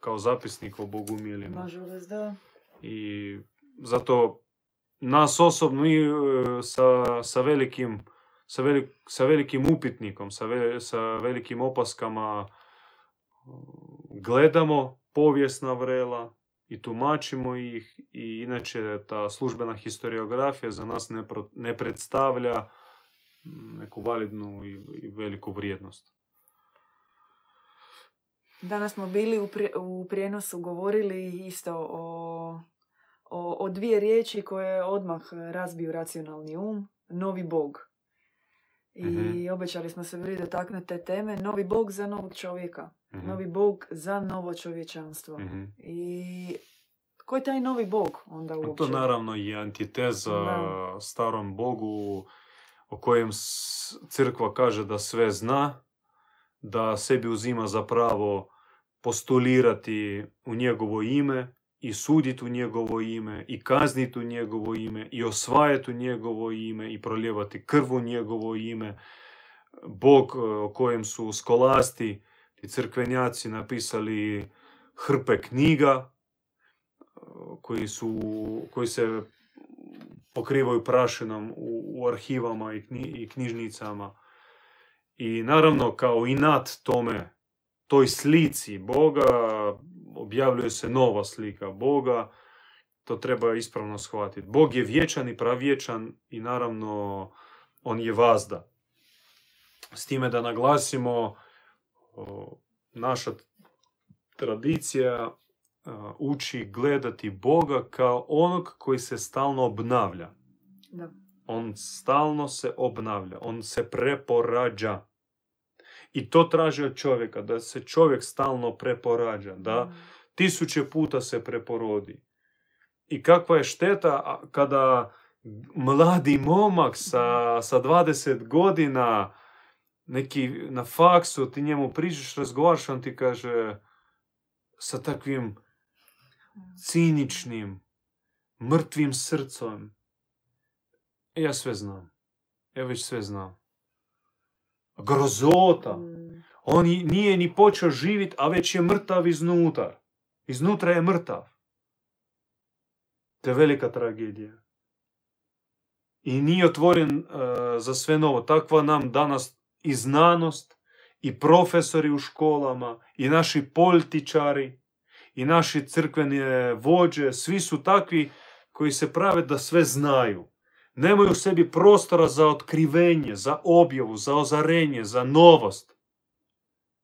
C: kao zapisnik o Bogumilima.
B: Nažalost, da.
C: I zato nas osobno i e, sa, sa velikim sa, velik- sa velikim upitnikom, sa, ve- sa velikim opaskama e, gledamo povijesna vrela i tumačimo ih i inače ta službena historiografija za nas ne, pro- ne predstavlja mm, neku validnu i, i veliku vrijednost.
B: Danas smo bili u, pri- u prijenosu govorili isto o, o, o dvije riječi koje odmah razbiju racionalni um. Novi bog. I
C: Mhm.
B: obećali smo se bili dotaknuti te teme. Novi bog za novog čovjeka.
C: Mhm.
B: Novi bog za novo čovječanstvo.
C: Mhm.
B: I ko je taj novi bog onda uopće?
C: To naravno je antiteza
B: Da.
C: starom Bogu o kojem crkva kaže da sve zna, da sebi uzima za pravo postulirati u njegovo ime i suditi u njegovo ime i kazniti u njegovo ime i osvajati u njegovo ime i proljevati krv u njegovo ime. Bog e, o kojem su skolasti i crkvenjaci napisali hrpe knjiga, koji, su, koji se pokrivaju prašinom u, u arhivama i, knji- i knjižnicama. I naravno kao inat tome, toj slici Boga, objavljuje se nova slika Boga, to treba ispravno shvatiti. Bog je vječan i pravječan i naravno on je vazda. S time da naglasimo, naša tradicija uči gledati Boga kao onog koji se stalno obnavlja.
B: Da.
C: On stalno se obnavlja, on se preporađa. I to traži od čovjeka, da se čovjek stalno preporađa, da
B: Mm.
C: tisuće puta se preporodi. I kakva je šteta kada mladi momak sa, sa 20 godina neki na faksu, ti njemu priđeš, razgovaraš, on ti kaže sa takvim ciničnim, mrtvim srcom. Ja sve znam. Ja već sve znam. Grozota.
B: Mm.
C: On nije ni počeo živjeti, a već je mrtav iznutar. Iznutra je mrtav. To je velika tragedija. I nije otvoren e, za sve novo. Takva nam danas i znanost, i profesori u školama, i naši političari, i naši crkvene vođe, svi su takvi koji se prave da sve znaju. Nemaju u sebi prostora za otkrivenje, za objavu, za ozarenje, za novost.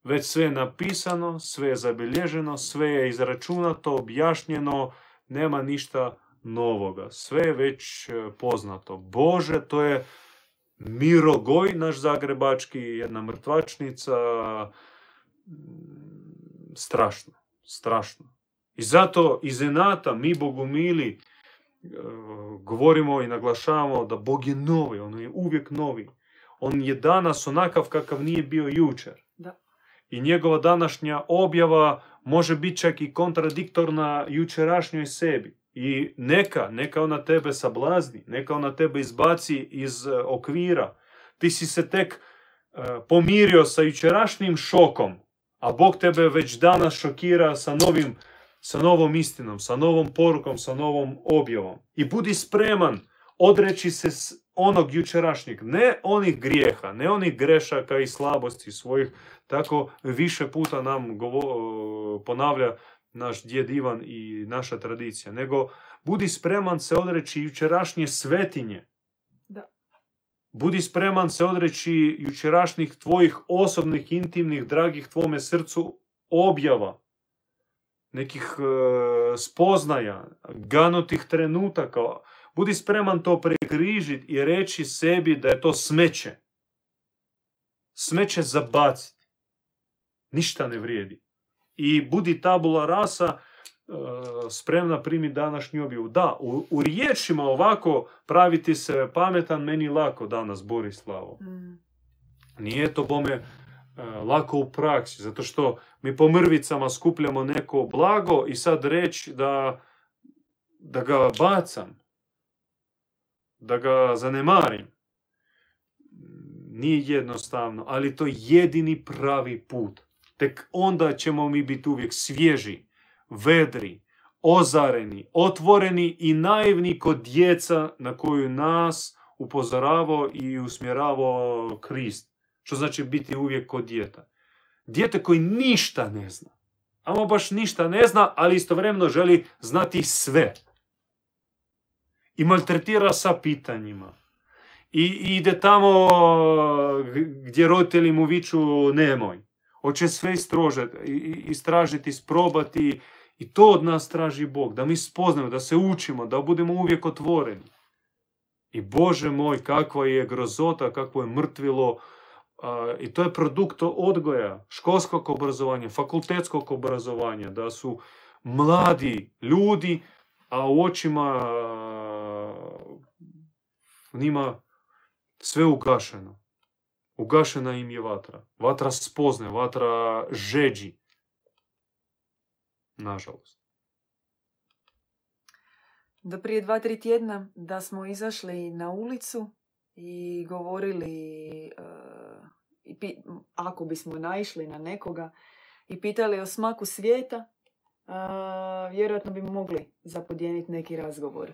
C: Već sve je napisano, sve je zabilježeno, sve je izračunato, objašnjeno, nema ništa novoga. Sve je već e, poznato. Bože, to je Mirogoj, naš zagrebački, jedna mrtvačnica. Strašno, strašno. I zato iz Enata mi bogumili govorimo i naglašavamo da Bog je novi, on je uvijek novi. On je danas onakav kakav nije bio jučer.
B: Da.
C: I njegova današnja objava može biti čak i kontradiktorna jučerašnjoj sebi. I neka, neka ona tebe sablazni, neka ona tebe izbaci iz e, okvira. Ti si se tek e, pomirio sa jučerašnjim šokom, a Bog tebe već danas šokira sa novim sa novom istinom, sa novom porukom, sa novom objavom. I budi spreman odreći se s onog jučerašnjeg, ne onih grijeha, ne onih grešaka i slabosti svojih, tako više puta nam govo- ponavlja naš djed Ivan i naša tradicija, nego budi spreman se odreći jučerašnje svetinje.
B: Da.
C: Budi spreman se odreći jučerašnjih tvojih osobnih, intimnih, dragih tvome srcu objava, nekih e, spoznaja, ganutih trenutaka. Budi spreman to prekrižiti i reći sebi da je to smeće. Smeće zabaciti. Ništa ne vrijedi. I budi tabula rasa e, spremna primiti današnju objavu. Da, u, u riječima ovako praviti se pametan meni lako danas, Borislavo.
B: Mm.
C: Nije to bome lako u praksi, zato što mi po mrvicama skupljamo neko blago i sad reći da, da ga bacam, da ga zanemarim. Nije jednostavno, ali to je jedini pravi put. Tek onda ćemo mi biti uvijek svježi, vedri, ozareni, otvoreni i naivni kod djeca na koju nas upozoravao i usmjeravao Krist. Što znači biti uvijek kod djeta. Dijete koji ništa ne zna. Ama baš ništa ne zna, ali istovremeno želi znati sve. I maltretira sa pitanjima. I ide tamo gdje roditelji mu viču nemoj. Hoće sve istražiti, isprobati. I to od nas traži Bog. Da mi spoznamo, da se učimo, da budemo uvijek otvoreni. I Bože moj, kakva je grozota, kakvo je mrtvilo. I to je produkt odgoja, školskog obrazovanja, fakultetskog obrazovanja. Da su mladi ljudi, a u očima njima sve ugašeno. Ugašena im je vatra. Vatra spozne, vatra žeđi. Nažalost.
B: Do prije dva, tri tjedna da smo izašli na ulicu i govorili, e, i ako bismo naišli na nekoga i pitali o smaku svijeta, e, vjerojatno bi mogli zapodijeniti neki razgovor.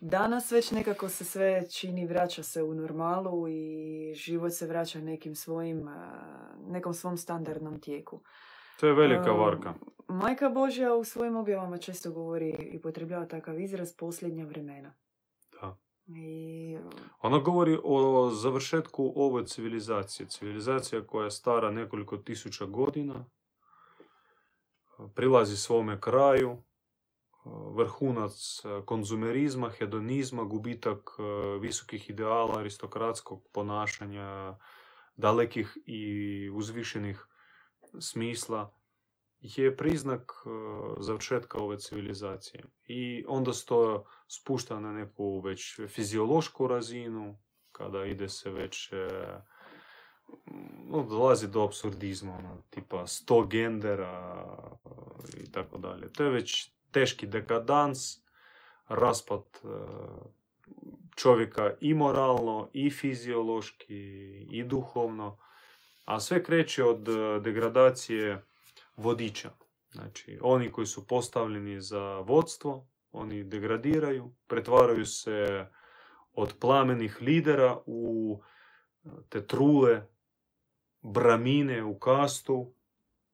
B: Danas već nekako se sve čini, vraća se u normalu i život se vraća nekim svojim, nekom svom standardnom tijeku.
C: To je velika varka.
B: Majka Božja u svojim objavama često govori i potrebljava takav izraz posljednja vremena. I
C: Ona govori o završetku ove civilizacije. Civilizacija koja je stara nekoliko tisuća godina, prilazi svome kraju, vrhunac konzumerizma, hedonizma, gubitak e, visokih ideala, aristokratskog ponašanja, dalekih i uzvišenih smisla je priznak e, završetka ove civilizacije. I onda se to spušta na neku već fiziološku razinu, kada ide se već e, no, dolazi do absurdizma, ono, tipa sto gendera e, i tako dalje. To je već teški dekadans, raspad e, čovjeka i moralno, i fiziološki, i duhovno, a sve kreće od e, degradacije vodiča. Znači, oni koji su postavljeni za vodstvo, oni degradiraju, pretvaraju se od plamenih lidera u e, te trule, bramine u kastu,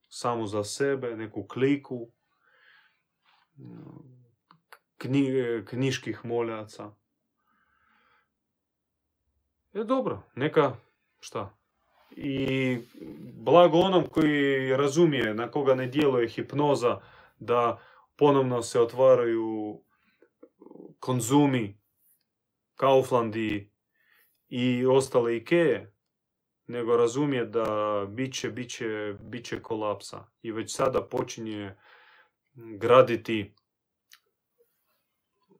C: samo za sebe, neku kliku, kni, knjiških moljaca. Je dobro, neka, šta, i blago onom koji razumije na koga ne djeluje hipnoza da ponovno se otvaraju konzumi, Kauflandi i ostale Ikeje, nego razumije da bit će, bit će, bit će kolapsa. I već sada počinje graditi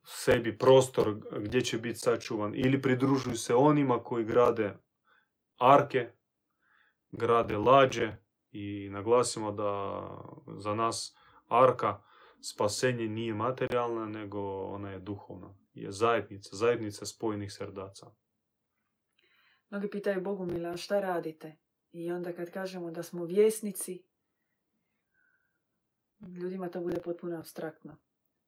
C: sebi prostor gdje će biti sačuvan. Ili pridružuju se onima koji grade arke, grade lađe i naglasimo da za nas arka spasenje nije materijalna, nego ona je duhovna. Je zajednica, zajednica spojenih srdaca.
B: Mnogi pitaju Bogu mila, šta radite? I onda kad kažemo da smo vjesnici, ljudima to bude potpuno abstraktno.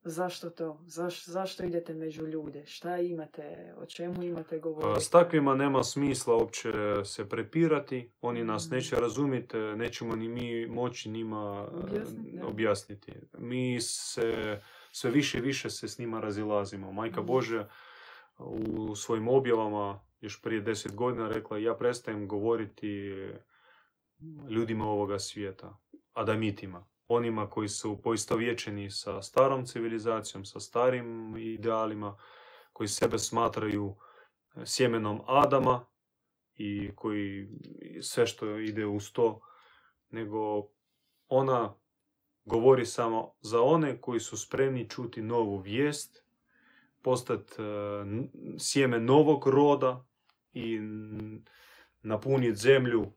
B: Zašto to? Zaš, zašto idete među ljude? Šta imate? O čemu imate govoriti?
C: S takvima nema smisla uopće se prepirati. Oni nas
B: Mhm.
C: neće razumjeti, nećemo ni mi moći njima e,
B: Objasniti,
C: objasniti. Mi se sve više i više se s njima razilazimo. Majka
B: Mhm.
C: Bože u svojim objavama još prije deset godina rekla ja prestajem govoriti ljudima ovoga svijeta, adamitima. Onima koji su poistovjećeni sa starom civilizacijom, sa starim idealima, koji sebe smatraju e, sjemenom Adama i koji sve što ide uz to, nego ona govori samo za one koji su spremni čuti novu vijest, postati e, sjeme novog roda i napuniti zemlju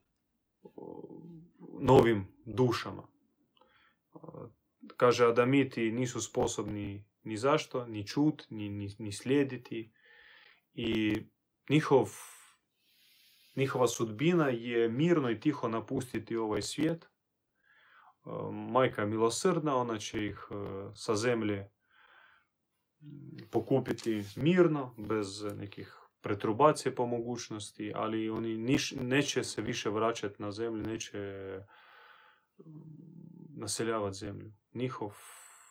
C: novim dušama. Kaže, Adamiti nisu sposobni ni zašto, ni čut, ni, ni, ni slijediti. I njihov, njihova sudbina je mirno i tiho napustiti ovaj svijet. E, Majka je milosrdna, ona će ih e, sa zemlje pokupiti mirno, bez nekih pretrubacije po mogućnosti, ali oni niš, neće se više vraćati na zemlju, neće mm, naseljavati zemlju. Njihov,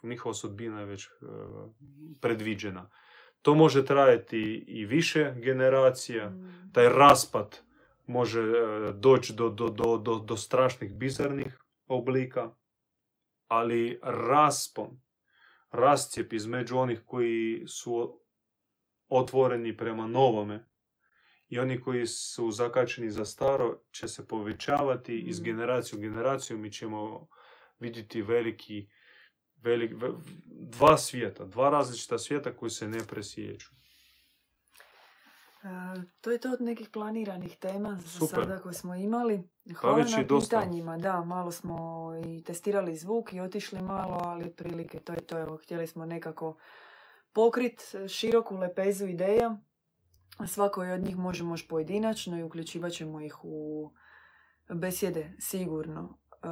C: njihova sudbina je već e, predviđena. To može trajati i više generacija,
B: Mm.
C: taj raspad može e, doći do, do, do, do, do strašnih bizarnih oblika, ali raspon, rascijep između onih koji su otvoreni prema novome i oni koji su zakačeni za staro će se povećavati iz
B: Mm.
C: generacije u generaciju. Mi ćemo vidjeti veliki, velik, ve- dva svijeta, dva različita svijeta koji se ne presjeću.
B: E, to je to od nekih planiranih tema za
C: Super.
B: sada koje smo imali. Hvala
C: već
B: na pitanjima. Da, malo smo i testirali zvuk i otišli malo, ali otprilike to je to. Evo, htjeli smo nekako pokrit široku lepezu ideja. Svakoj od njih možemo još pojedinačno i uključivat ćemo ih u besjede sigurno. E,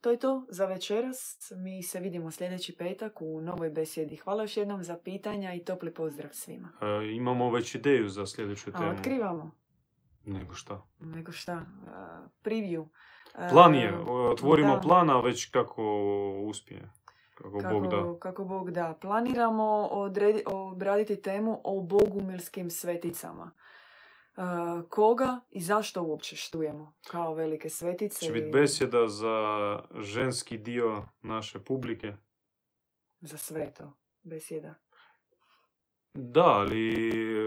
B: to je to za večeras. Mi se vidimo sljedeći petak u novoj besjedi. Hvala još jednom za pitanja i topli pozdrav svima.
C: E, imamo već ideju za sljedeću
B: A
C: temu.
B: otkrivamo.
C: Nego šta?
B: Nego šta? Uh, preview. Uh,
C: Plan je, otvorimo
B: da.
C: plan, a već kako uspije. Kako,
B: Kako,
C: Bog da.
B: kako Bog da. Planiramo odredi, obraditi temu o bogumilskim sveticama. Koga i zašto uopće štujemo kao velike svetice?
C: Će biti besjeda za ženski dio naše publike.
B: Za sve to. Besjeda.
C: Da, ali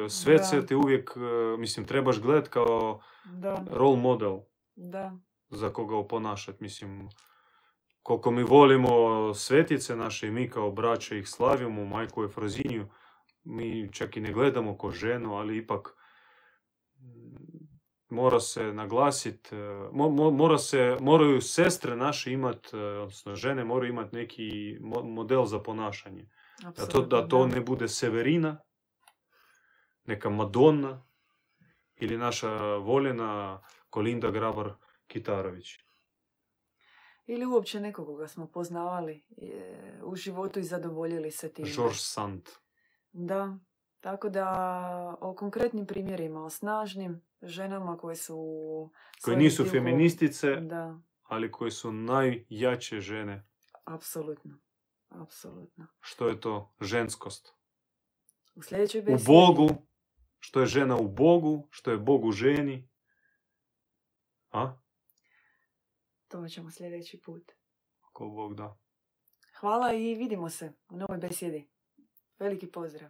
C: sve
B: Da.
C: se ti uvijek, e, mislim, trebaš gledat kao
B: Da,
C: role model
B: da.
C: za koga oponašat. Mislim, koliko mi volimo svetice naše i mi kao braće ih slavimo, majku Efroziniju, mi čak i ne gledamo ko ženu, ali ipak mora se naglasiti, mora se, moraju sestre naše imat, e, odnosno žene moraju imati neki mo- model za ponašanje. Da to, da to ne bude Severina, neka Madonna ili naša voljena Kolinda Grabar-Kitarović.
B: Ili uopće nekog koga smo poznavali e, u životu i zadovoljili se time.
C: George Sand.
B: Da, tako da o konkretnim primjerima, o snažnim ženama koje su... Svojim
C: nisu
B: duhom-
C: feministice,
B: Da,
C: ali koji su najjače žene.
B: apsolutno. Apsolutno.
C: Što je to ženskost?
B: U sljedećoj
C: U
B: besedi...
C: Bogu, što je žena u Bogu, što je Bog u ženi. A?
B: To ćemo sljedeći put.
C: Ko Bog da.
B: Hvala i vidimo se u novoj besjedi. Veliki pozdrav.